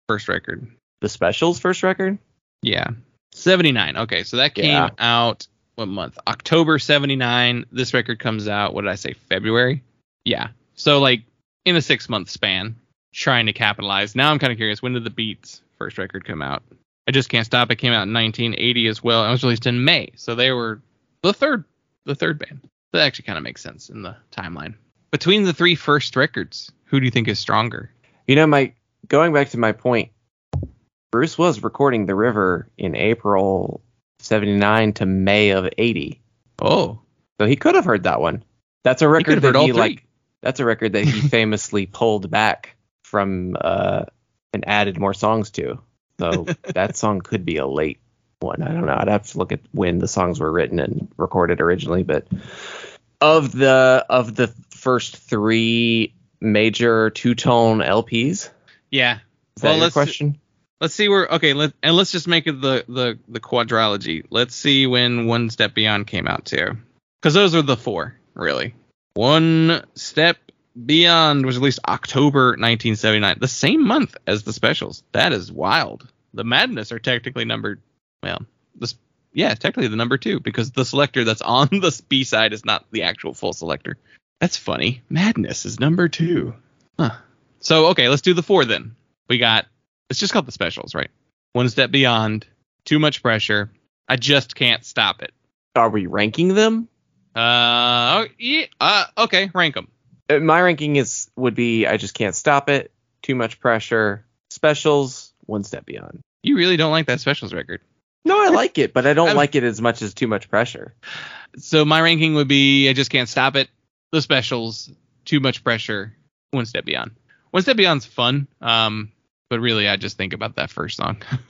first record? The Specials first record. Yeah, 79. Okay, so that came Yeah. out what month? October 79. This record comes out. What did I say? February. Yeah. So like in a six month span, trying to capitalize. Now I'm kind of curious. When did the Beats first record come out? I just can't stop. It came out in 1980 as well. It was released in May, so they were the third, the third band. That actually kind of makes sense in the timeline. Between the three first records, who do you think is stronger? You know, my going back to my point, Bruce was recording The River in April 79 to May of 80. Oh, So he could have heard that one. That's a he record heard that he like that's a record that he famously pulled back from uh and added more songs to. So that song could be a late one. I don't know. I'd have to look at when the songs were written and recorded originally, but of the of the first 3 major two-tone LPs, yeah. is Well, that your let's- question? let's see where okay, let and let's just make it the the the quadrilogy. Let's see when One Step Beyond came out too. Cuz those are the four, really. One Step Beyond was released October 1979, the same month as the specials. That is wild. The Madness are technically numbered well, this yeah, technically the number 2 because the selecter that's on the B side is not the actual full selecter. That's funny. Madness is number 2. Huh. So okay, let's do the 4 then. We got it's just called the specials, right? One step beyond, too much pressure. I just can't stop it. Are we ranking them? Uh, oh, yeah, uh okay, rank them. Uh, My ranking is would be I just can't stop it. Too much pressure. Specials. One step beyond. You really don't like that specials record. No, I like it, but I don't I'm- like it as much as too much pressure. So my ranking would be I just can't stop it. The specials, too much pressure. One step beyond. One step beyond's fun. Um, but really I just think about that first song,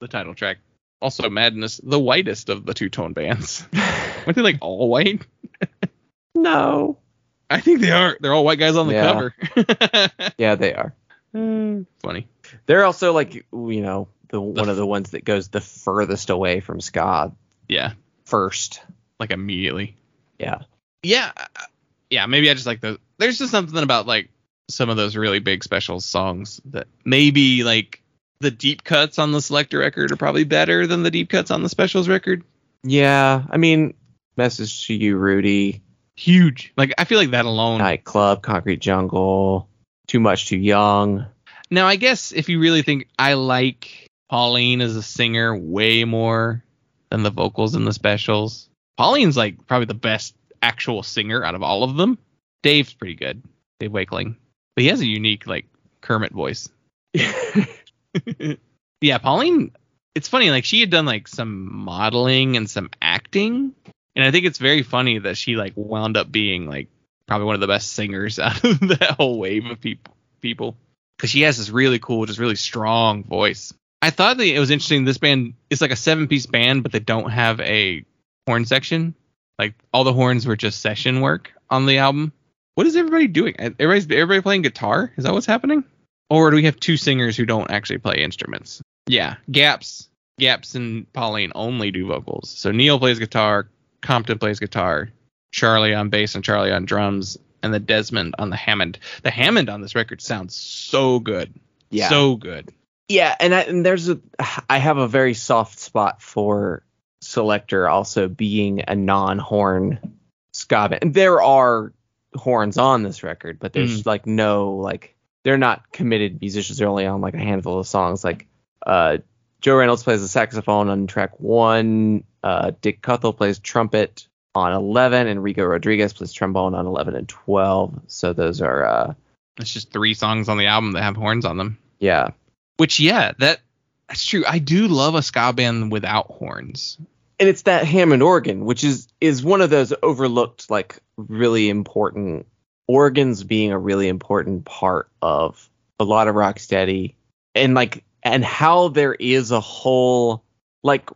the title track. Also, Madness, the whitest of the two tone bands. Aren't they like all white? No. I think they are. They're all white guys on the Yeah. cover. Yeah, they are. Funny. They're also like you know the one of the ones that goes the furthest away from ska Yeah, first. like immediately. Yeah. Yeah, yeah. Maybe I just like those. There's just something about like some of those really big special songs that maybe like the deep cuts on the selecter record are probably better than the deep cuts on the specials record. Yeah. I mean, message to you, Rudy. Huge. Like I feel like that alone. Nightclub, Concrete Jungle, Too Much Too Young. Now I guess if you really think I like Pauline is a singer way more than the vocals in the specials. Pauline's like probably the best actual singer out of all of them. Dave's pretty good. Dave Wakeling. But he has a unique like Kermit voice. yeah, Pauline it's funny, like she had done like some modeling and some acting. And I think it's very funny that she like wound up being like probably one of the best singers out of that whole wave of people people. Because she has this really cool, just really strong voice. I thought that it was interesting. This band is like a seven piece band, but they don't have a horn section. Like all the horns were just session work on the album. What is everybody doing? Uh, everybody's everybody playing guitar? Is that what's happening? Or do we have two singers who don't actually play instruments? Yeah, Gaps, Gaps and Pauline only do vocals. So Neil plays guitar, Compton plays guitar, Charley on bass and Charley on drums, and the Desmond on the Hammond. The Hammond on this record sounds so good. Yeah. So good. Yeah, and, I, and there's a I have a very soft spot for Selecter also being a non-horn ska band. And there are horns on this record, but there's like no like they're not committed musicians. They're only on like a handful of songs. Like uh, Joe Reynolds plays the saxophone on track one. Uh, Dick Cuthell plays trumpet on 11, and Rico Rodriguez plays trombone on 11 and 12. So those are uh, It's just three songs on the album that have horns on them. yeah. Which yeah, that that's true. I do love a ska band without horns. and it's that Hammond organ, which is is one of those overlooked like really important organs being a really important part of a lot of rocksteady and like and how there is a whole like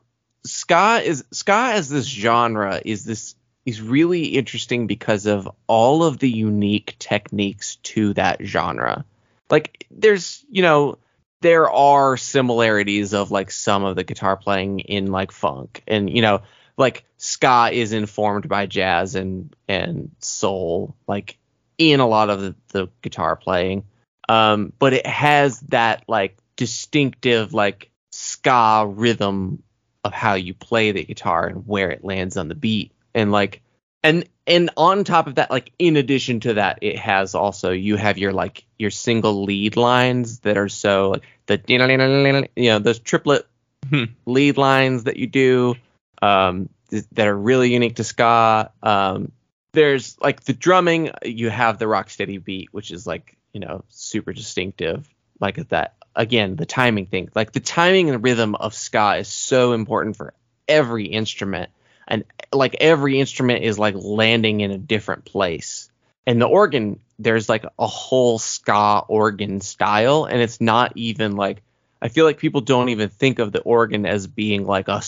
ska is ska as this genre is this is really interesting because of all of the unique techniques to that genre. Like there's, you know, there are similarities of like some of the guitar playing in like funk. And you know like ska is informed by jazz and and soul like in a lot of the, the guitar playing. Um but it has that like distinctive like ska rhythm of how you play the guitar and where it lands on the beat. And like and and on top of that like in addition to that it has also you have your like your single lead lines that are so like the you know those triplet Hmm. lead lines that you do um th- that are really unique to ska. Um there's like the drumming you have the rock steady beat which is like you know super distinctive like that again the timing thing. Like the timing and rhythm of ska is so important for every instrument and like every instrument is like landing in a different place. And the organ there's like a whole ska organ style and it's not even like i feel like people don't even think of the organ as being like a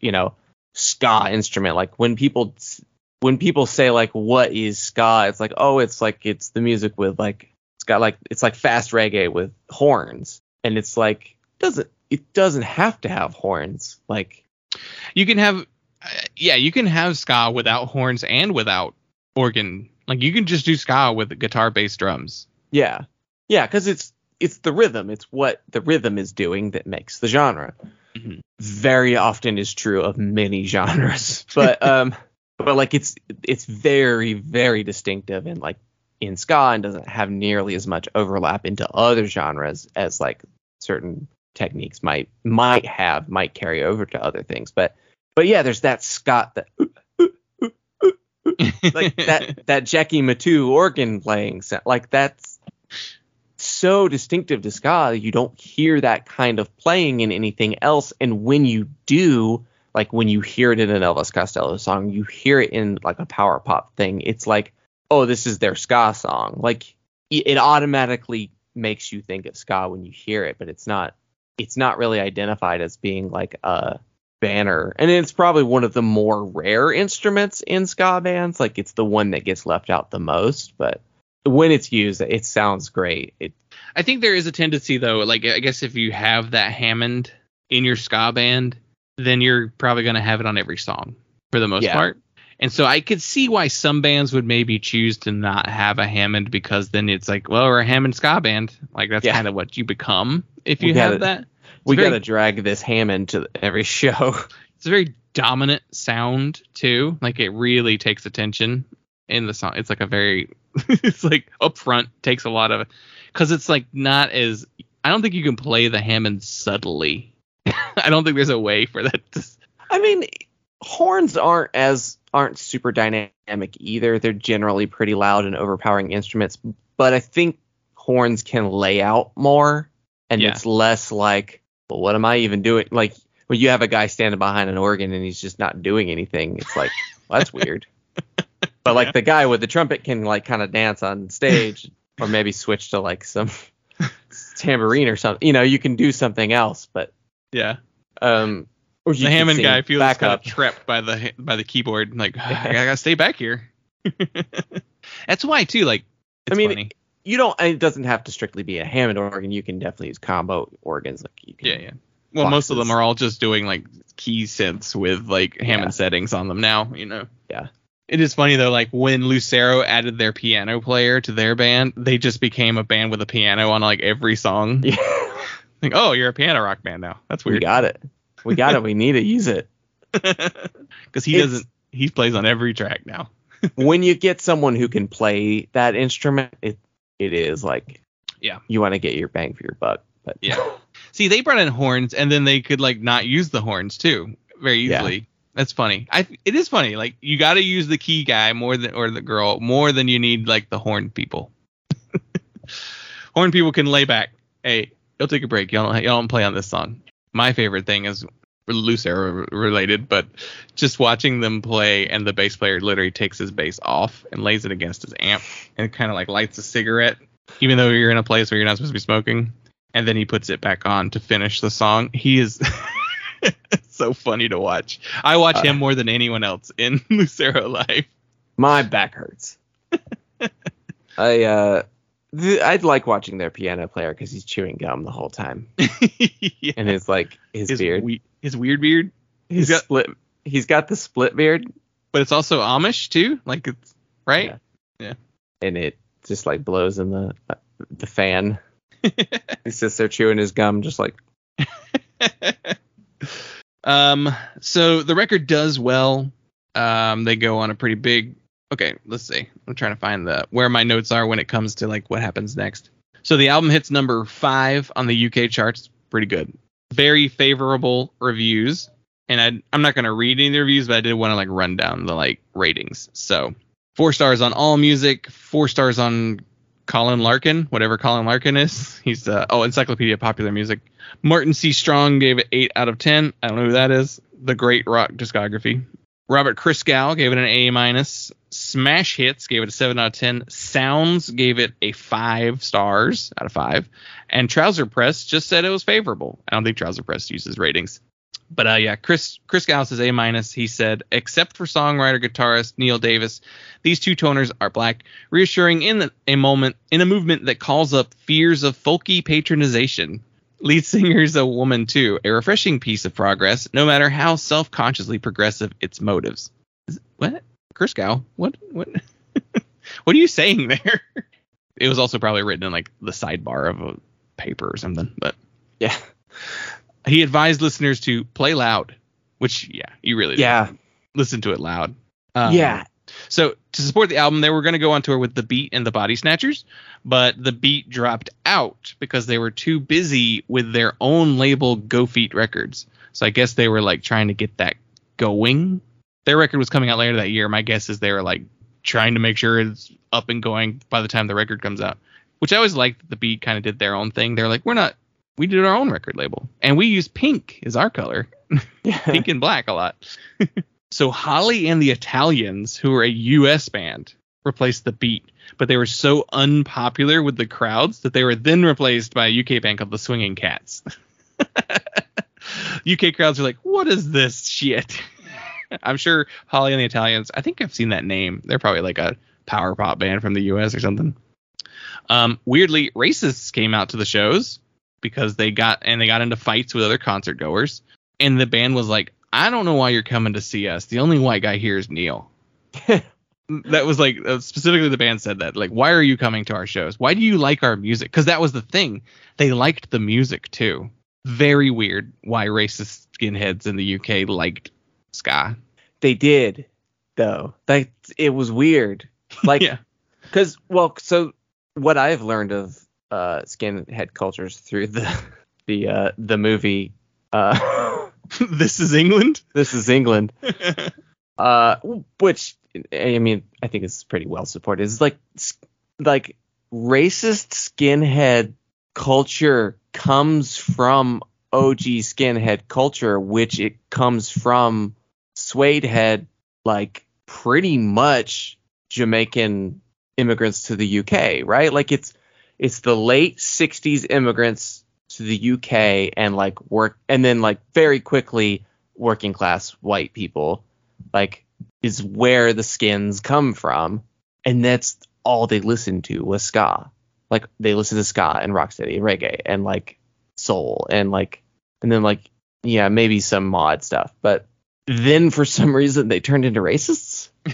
you know ska instrument. Like when people when people say like what is ska it's like oh it's like it's the music with like it's got like it's like fast reggae with horns. And it's like doesn't it doesn't have to have horns. Like You can have, yeah, you can have ska without horns and without organ. Like you can just do ska with guitar, bass, drums. yeah, yeah, because it's it's the rhythm. It's what the rhythm is doing that makes the genre. Mhm. Very often is true of many genres, but um, but like it's it's very very distinctive and like in ska and doesn't have nearly as much overlap into other genres as like certain techniques might might have might carry over to other things. But but yeah, there's that Scott that like that that Jackie Mittoo organ playing sound. Like that's so distinctive to ska. You don't hear that kind of playing in anything else. And when you do, like when you hear it in an Elvis Costello song, you hear it in like a power pop thing. It's like, oh, this is their ska song. Like it it automatically makes you think of ska when you hear it, but it's not. It's not really identified as being like a banner, and it's probably one of the more rare instruments in ska bands. Like it's the one that gets left out the most, but when it's used, it sounds great. It I think there is a tendency though, like I guess if you have that Hammond in your ska band, then you're probably going to have it on every song for the most Yeah. part. And so I could see why some bands would maybe choose to not have a Hammond because then it's like, well, we're a Hammond ska band. Like that's Yeah. kind of what you become if you gotta- have that. We very- got to drag this Hammond to every show. It's a very dominant sound too. Like it really takes attention in the song. It's like a very, it's like upfront takes a lot of, because it's like not as. I don't think you can play the Hammond subtly. I don't think there's a way for that. To, I mean, horns aren't as aren't super dynamic either. They're generally pretty loud and overpowering instruments, but I think horns can lay out more, and Yeah. it's less like, well, what am I even doing? Like when you have a guy standing behind an organ and he's just not doing anything, it's like, well, that's weird. But like the guy with the trumpet can like kind of dance on stage, or maybe switch to like some tambourine or something. You know, you can do something else, but yeah, um, the Hammond guy feels back kind up. of trapped by the by the keyboard. Like I gotta stay back here. That's why too. Like it's I mean, funny. You don't it doesn't have to strictly be a Hammond organ. You can definitely use combo organs. Like you can, Yeah, yeah. Well, most of them are all just doing like key synths with like Hammond Yeah. settings on them now, you know. Yeah. It is funny though, like when Lucero added their piano player to their band, they just became a band with a piano on like every song. Yeah, Like, oh, you're a piano rock band now. That's we weird. got it. We got it. We need to use it. Because he It's- doesn't. He plays on every track now. when you get someone who can play that instrument, it it is like Yeah. you want to get your bang for your buck. But Yeah. See, they brought in horns, and then they could like not use the horns too, very Yeah. easily. That's funny. I it is funny. Like you got to use the key guy more than or the girl more than you need like the horn people. horn people can lay back. Hey, you'll take a break. Y'all don't, y'all don't play on this song. My favorite thing is Lucero related, but just watching them play and the bass player literally takes his bass off and lays it against his amp and kind of like lights a cigarette, even though you're in a place where you're not supposed to be smoking and then he puts it back on to finish the song. He is so funny to watch. I watch Uh, him more than anyone else in Lucero Live. my back hurts. I uh, th- I'd like watching their piano player because he's chewing gum the whole time, yeah. and his like his, his beard, we- his weird beard, he's got- split. He's got the split beard, but it's also Amish too. Like it's right. Yeah. And it just like blows in the the fan. he sits there chewing his gum, just like um. So the record does well. Um. They go on a pretty big. Okay. Let's see. I'm trying to find the where my notes are when it comes to like what happens next. So the album hits number five on the UK charts. Pretty good. Very favorable reviews. And I, I'm not gonna read any of the reviews, but I did want to like run down the like ratings. So four stars on All Music, four stars on Colin Larkin, whatever Colin Larkin is. He's uh, oh Encyclopedia of Popular Music. Martin C. Strong gave it eight out of ten. I don't know who that is. The Great Rock Discography. Robert Christgau gave it an A minus. Smash Hits gave it a seven out of ten. Sounds gave it a five stars out of five. And Trouser Press just said it was favorable. I don't think Trouser Press uses ratings. But uh, yeah, Chris Christgau's is A minus. He said, except for songwriter guitarist Neil Davis, these two toners are black, reassuring in a moment in a movement that calls up fears of folky patronization. Lead singer's a woman too, a refreshing piece of progress, no matter how self-consciously progressive its motives. What? Christgau? What? What? what are you saying there? It was also probably written in like the sidebar of a paper or something. But Yeah. he advised listeners to play loud, which yeah, you really do. Yeah. listen to it loud. Um, yeah. So to support the album, they were going to go on tour with the Beat and the Body Snatchers, but the Beat dropped out because they were too busy with their own label, Go Feet Records. So I guess they were like trying to get that going. Their record was coming out later that year. My guess is they were like trying to make sure it's up and going by the time the record comes out. Which I always liked. that The Beat kind of did their own thing. They're like, we're not. We did our own record label, and we use pink as our color Yeah. pink and black a lot. so Holly and the Italians, who were a US band, replaced the beat, but they were so unpopular with the crowds that they were then replaced by a UK band called the Swinging Cats. UK crowds are like, what is this shit? I'm sure Holly and the Italians, I think I've seen that name. They're probably like a power pop band from the US or something. Um, weirdly, racists came out to the shows because they got and they got into fights with other concert goers and the band was like, I don't know why you're coming to see us. The only white guy here is Neil. that was like uh, specifically the band said that. Like, why are you coming to our shows? Why do you like our music? Because that was the thing. They liked the music too. Very weird why racist skinheads in the UK liked ska. They did, though. That it was weird. Like, yeah. because well, so what I've learned of uh, skinhead cultures through the the uh, the movie. Uh, this is England. this is England. uh, which I mean, I think is pretty well supported. It's like like racist skinhead culture comes from OG skinhead culture, which it comes from suede had like pretty much Jamaican immigrants to the UK, right? Like it's it's the late 60s immigrants to the UK and like work and then like very quickly working class white people like is where the skins come from and that's all they listened to was ska like they listened to ska and rocksteady and reggae and like soul and like and then like yeah maybe some mod stuff but then for some reason they turned into racists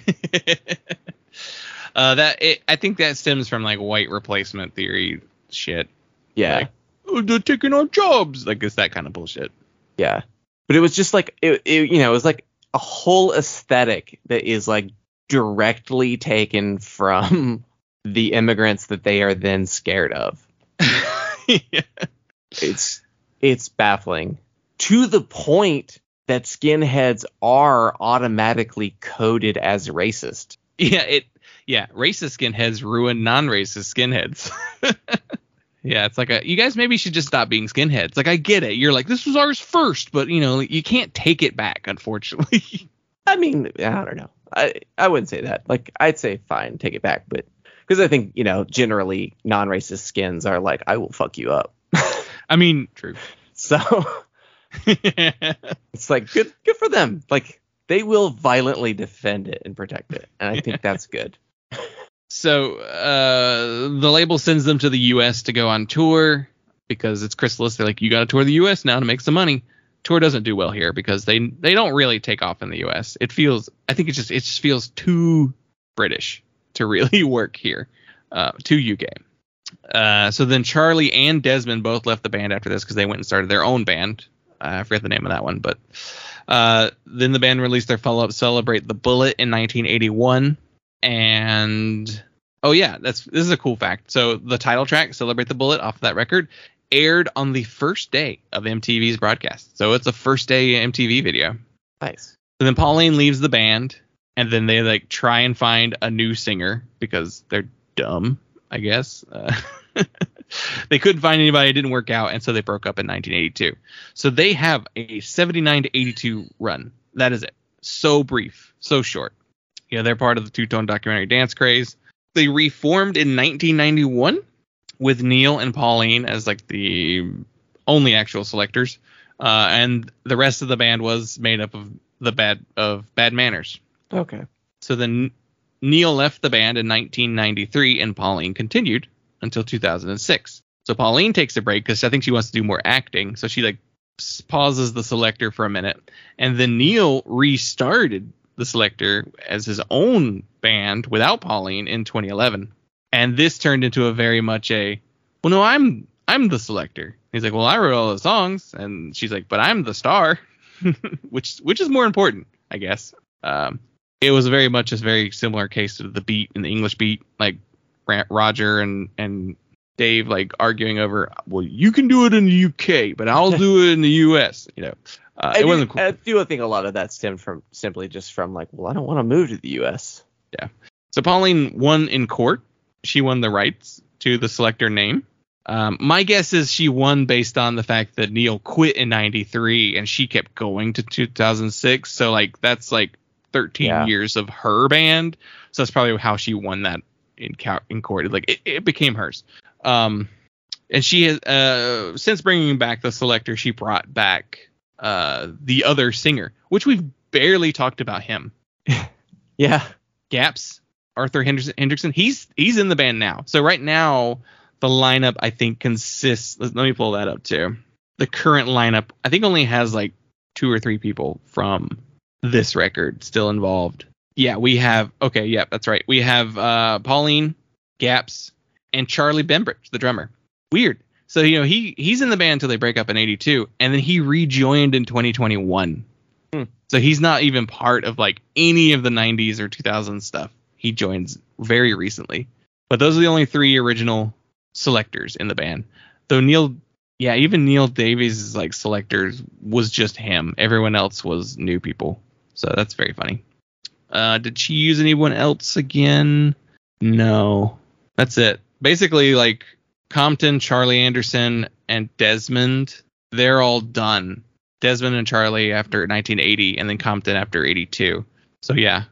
uh, that it, I think that stems from like white replacement theory shit. yeah Like, oh, they're taking our jobs. Like it's that kind of bullshit. Yeah. But it was just like it, it you know, it was like a whole aesthetic that is like directly taken from the immigrants that they are then scared of. yeah. It's it's baffling to the point that skinheads are automatically coded as racist. Yeah, it yeah, racist skinheads ruin non-racist skinheads. yeah, it's like a you guys maybe should just stop being skinheads. Like I get it. You're like this was ours first, but you know, you can't take it back unfortunately. I mean, I don't know. I I wouldn't say that. Like I'd say fine, take it back, but because I think, you know, generally non-racist skins are like I will fuck you up. I mean, true. So it's like good good for them. Like they will violently defend it and protect it. And I think that's good. so uh the label sends them to the US to go on tour because it's Chrysalis. They're like, you gotta tour the US now to make some money. Tour doesn't do well here because they they don't really take off in the US. It feels I think it just it just feels too British to really work here. Uh too UK. Uh, so then Charley and Desmond both left the band after this because they went and started their own band. I forget the name of that one, but uh, then the band released their follow-up "Celebrate the Bullet" in 1981, and oh yeah, that's this is a cool fact. So the title track "Celebrate the Bullet" off that record aired on the first day of MTV's broadcast. So it's a first day MTV video. Nice. So then Pauline leaves the band, and then they like try and find a new singer because they're dumb, I guess. Uh, they couldn't find anybody; it didn't work out, and so they broke up in 1982. So they have a 79 to 82 run. That is it. So brief, so short. Yeah, they're part of the two-tone documentary Dance Craze. They reformed in 1991 with Neil and Pauline as like the only actual selecters, uh, and the rest of the band was made up of the bad of Bad Manners. Okay. So then Neil left the band in 1993 and Pauline continued until 2006. So Pauline takes a break because I think she wants to do more acting. So she like pauses the selecter for a minute, and then Neil restarted the selecter as his own band without Pauline in 2011. And this turned into a very much a, well, no, I'm I'm the selecter. He's like, well, I wrote all the songs, and she's like, but I'm the star, which which is more important, I guess. Um, it was very much a very similar case to the beat in the English beat, like Roger and and Dave like arguing over, well, you can do it in the UK, but I'll do it in the US. You know, uh, it do, wasn't cool. I do think a lot of that stemmed from simply just from like, well, I don't want to move to the U.S. Yeah. So Pauline won in court. She won the rights to the selecter name. Um, my guess is she won based on the fact that Neil quit in '93 and she kept going to 2006. So like that's like 13 Yeah. years of her band. So that's probably how she won that in co- in court. Like it, it became hers. Um, and she has uh since bringing back the selecter, she brought back uh the other singer, which we've barely talked about him. Yeah. Gaps, Arthur Henderson, Hendrickson. He's he's in the band now. So right now the lineup I think consists. Let, let me pull that up too. The current lineup I think only has like two or three people from this record still involved. Yeah, we have. Okay, yeah, that's right. We have uh, Pauline, Gaps, and Charley Bembridge, the drummer. Weird. So you know he he's in the band until they break up in '82, and then he rejoined in 2021. So he's not even part of like any of the 90s or 2000s stuff. He joins very recently. But those are the only three original selecters in the band. Though Neil, yeah, even Neil Davies' like selecters was just him. Everyone else was new people. So that's very funny. Uh, did she use anyone else again? No, that's it. Basically, like Compton, Charley Anderson, and Desmond, they're all done. Desmond and Charley after 1980, and then Compton after 82. So yeah,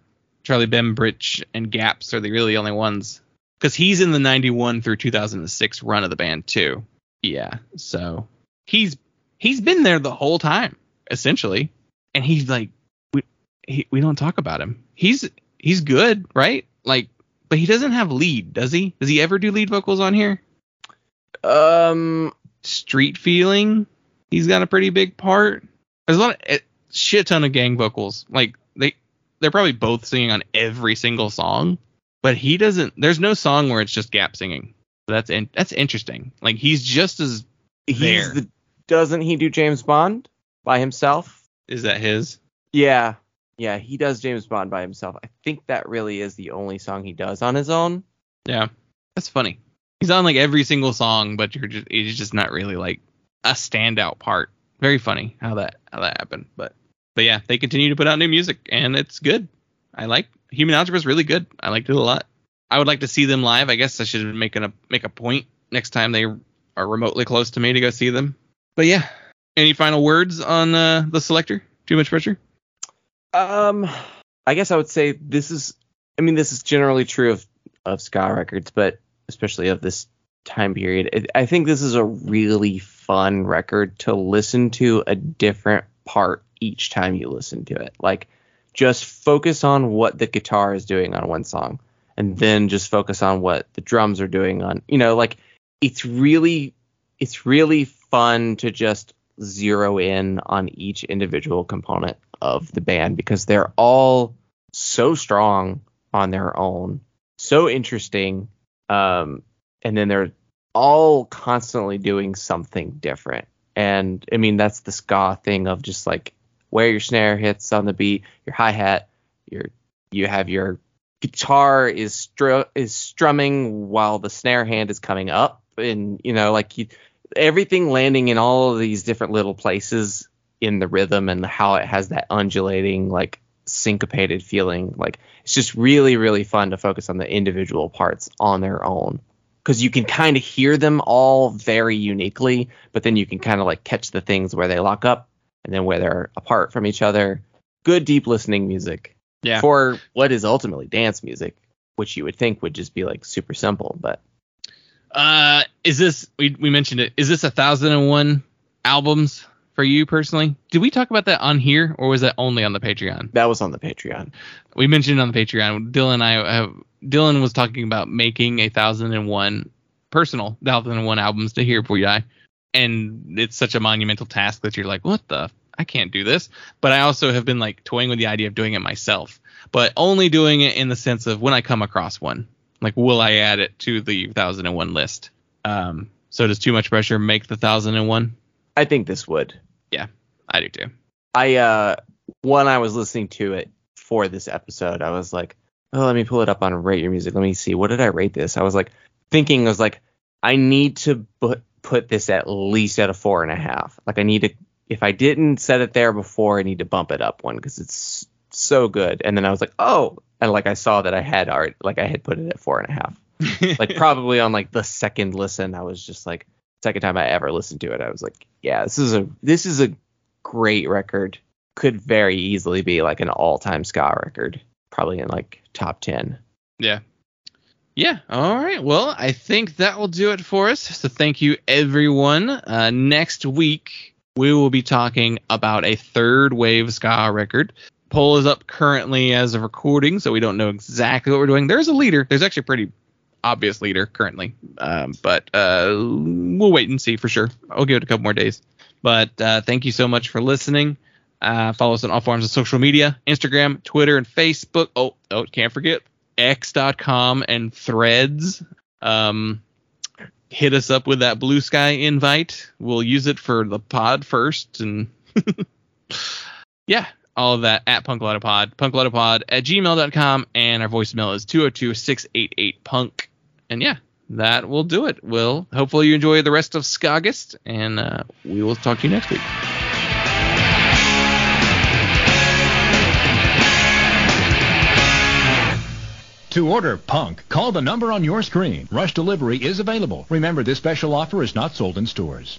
Charley Bembridge and Gaps are the really only ones because he's in the 91 through 2006 run of the band too. Yeah, so he's he's been there the whole time essentially, and he's like he, we don't talk about him. He's he's good, right? Like, but he doesn't have lead, does he? Does he ever do lead vocals on here? Um. Street feeling, he's got a pretty big part. There's a lot of a shit ton of gang vocals. Like they they're probably both singing on every single song, but he doesn't. There's no song where it's just Gap singing. That's in, that's interesting. Like he's just as He's There. the. Doesn't he do James Bond by himself? is that his? Yeah. Yeah, he does James Bond by himself. I think that really is the only song he does on his own. Yeah, that's funny. He's on like every single song, but you're just it's just not really like a standout part. Very funny how that how that happened. But but yeah, they continue to put out new music and it's good. I like Human Algebra is really good. I liked it a lot. I would like to see them live. I guess I should make a make a point next time they are remotely close to me to go see them. But yeah, any final words on uh, the selecter? Too much pressure? Um, I guess I would say this is. I mean, this is generally true of of ska records, but especially of this time period. I think this is a really fun record to listen to a different part each time you listen to it. Like, just focus on what the guitar is doing on one song, and then just focus on what the drums are doing on. You know, like it's really, it's really fun to just zero in on each individual component of the band because they're all so strong on their own, so interesting, um, and then they're all constantly doing something different. And I mean that's the ska thing of just like where your snare hits on the beat, your hi hat, your you have your guitar is stru- is strumming while the snare hand is coming up, and you know like you, everything landing in all of these different little places in the rhythm and how it has that undulating like syncopated feeling like it's just really really fun to focus on the individual parts on their own because you can kind of hear them all very uniquely but then you can kind of like catch the things where they lock up and then where they're apart from each other good deep listening music Yeah. for what is ultimately dance music which you would think would just be like super simple but Uh, is this we we mentioned it? Is this a thousand and one albums for you personally? Did we talk about that on here, or was that only on the Patreon? that was on the patreon We mentioned it on the Patreon. Dylan and I have Dylan was talking about making a thousand and one personal thousand and one albums to hear for you. And it's such a monumental task that you're like, what the? I can't do this. But I also have been like toying with the idea of doing it myself, but only doing it in the sense of when I come across one. Like, will I add it to the 1001 list? Um, so does too much pressure make the 1001? I think this would. Yeah, I do too. I uh when I was listening to it for this episode, I was like, oh, let me pull it up on Rate Your Music. Let me see. What did I rate this? I was like thinking, I was like, I need to put put this at least at a four and a half. Like I need to, if I didn't set it there before, I need to bump it up one because it's so good. And then I was like, oh, and like I saw that I had art, like I had put it at four and a half. like probably on like the second listen, I was just like, second time I ever listened to it, I was like, yeah, this is a this is a great record. Could very easily be like an all time ska record, probably in like top ten. Yeah. Yeah. All right. Well, I think that will do it for us. So thank you, everyone. Uh, next week, we will be talking about a third wave ska record. Poll is up currently as of recording, so we don't know exactly what we're doing. There's a leader. There's actually a pretty obvious leader currently, um, but uh, we'll wait and see for sure. I'll give it a couple more days. But uh, thank you so much for listening. Uh, follow us on all forms of social media Instagram, Twitter, and Facebook. Oh, oh, can't forget x.com and threads. Um, hit us up with that blue sky invite. We'll use it for the pod first. And yeah, all of that at punklottopod, punklottopod at gmail.com. And our voicemail is 202 688 punk. And yeah, that will do it. Will hopefully you enjoy the rest of Skaugust, and uh, we will talk to you next week. To order Punk, call the number on your screen. Rush delivery is available. Remember, this special offer is not sold in stores.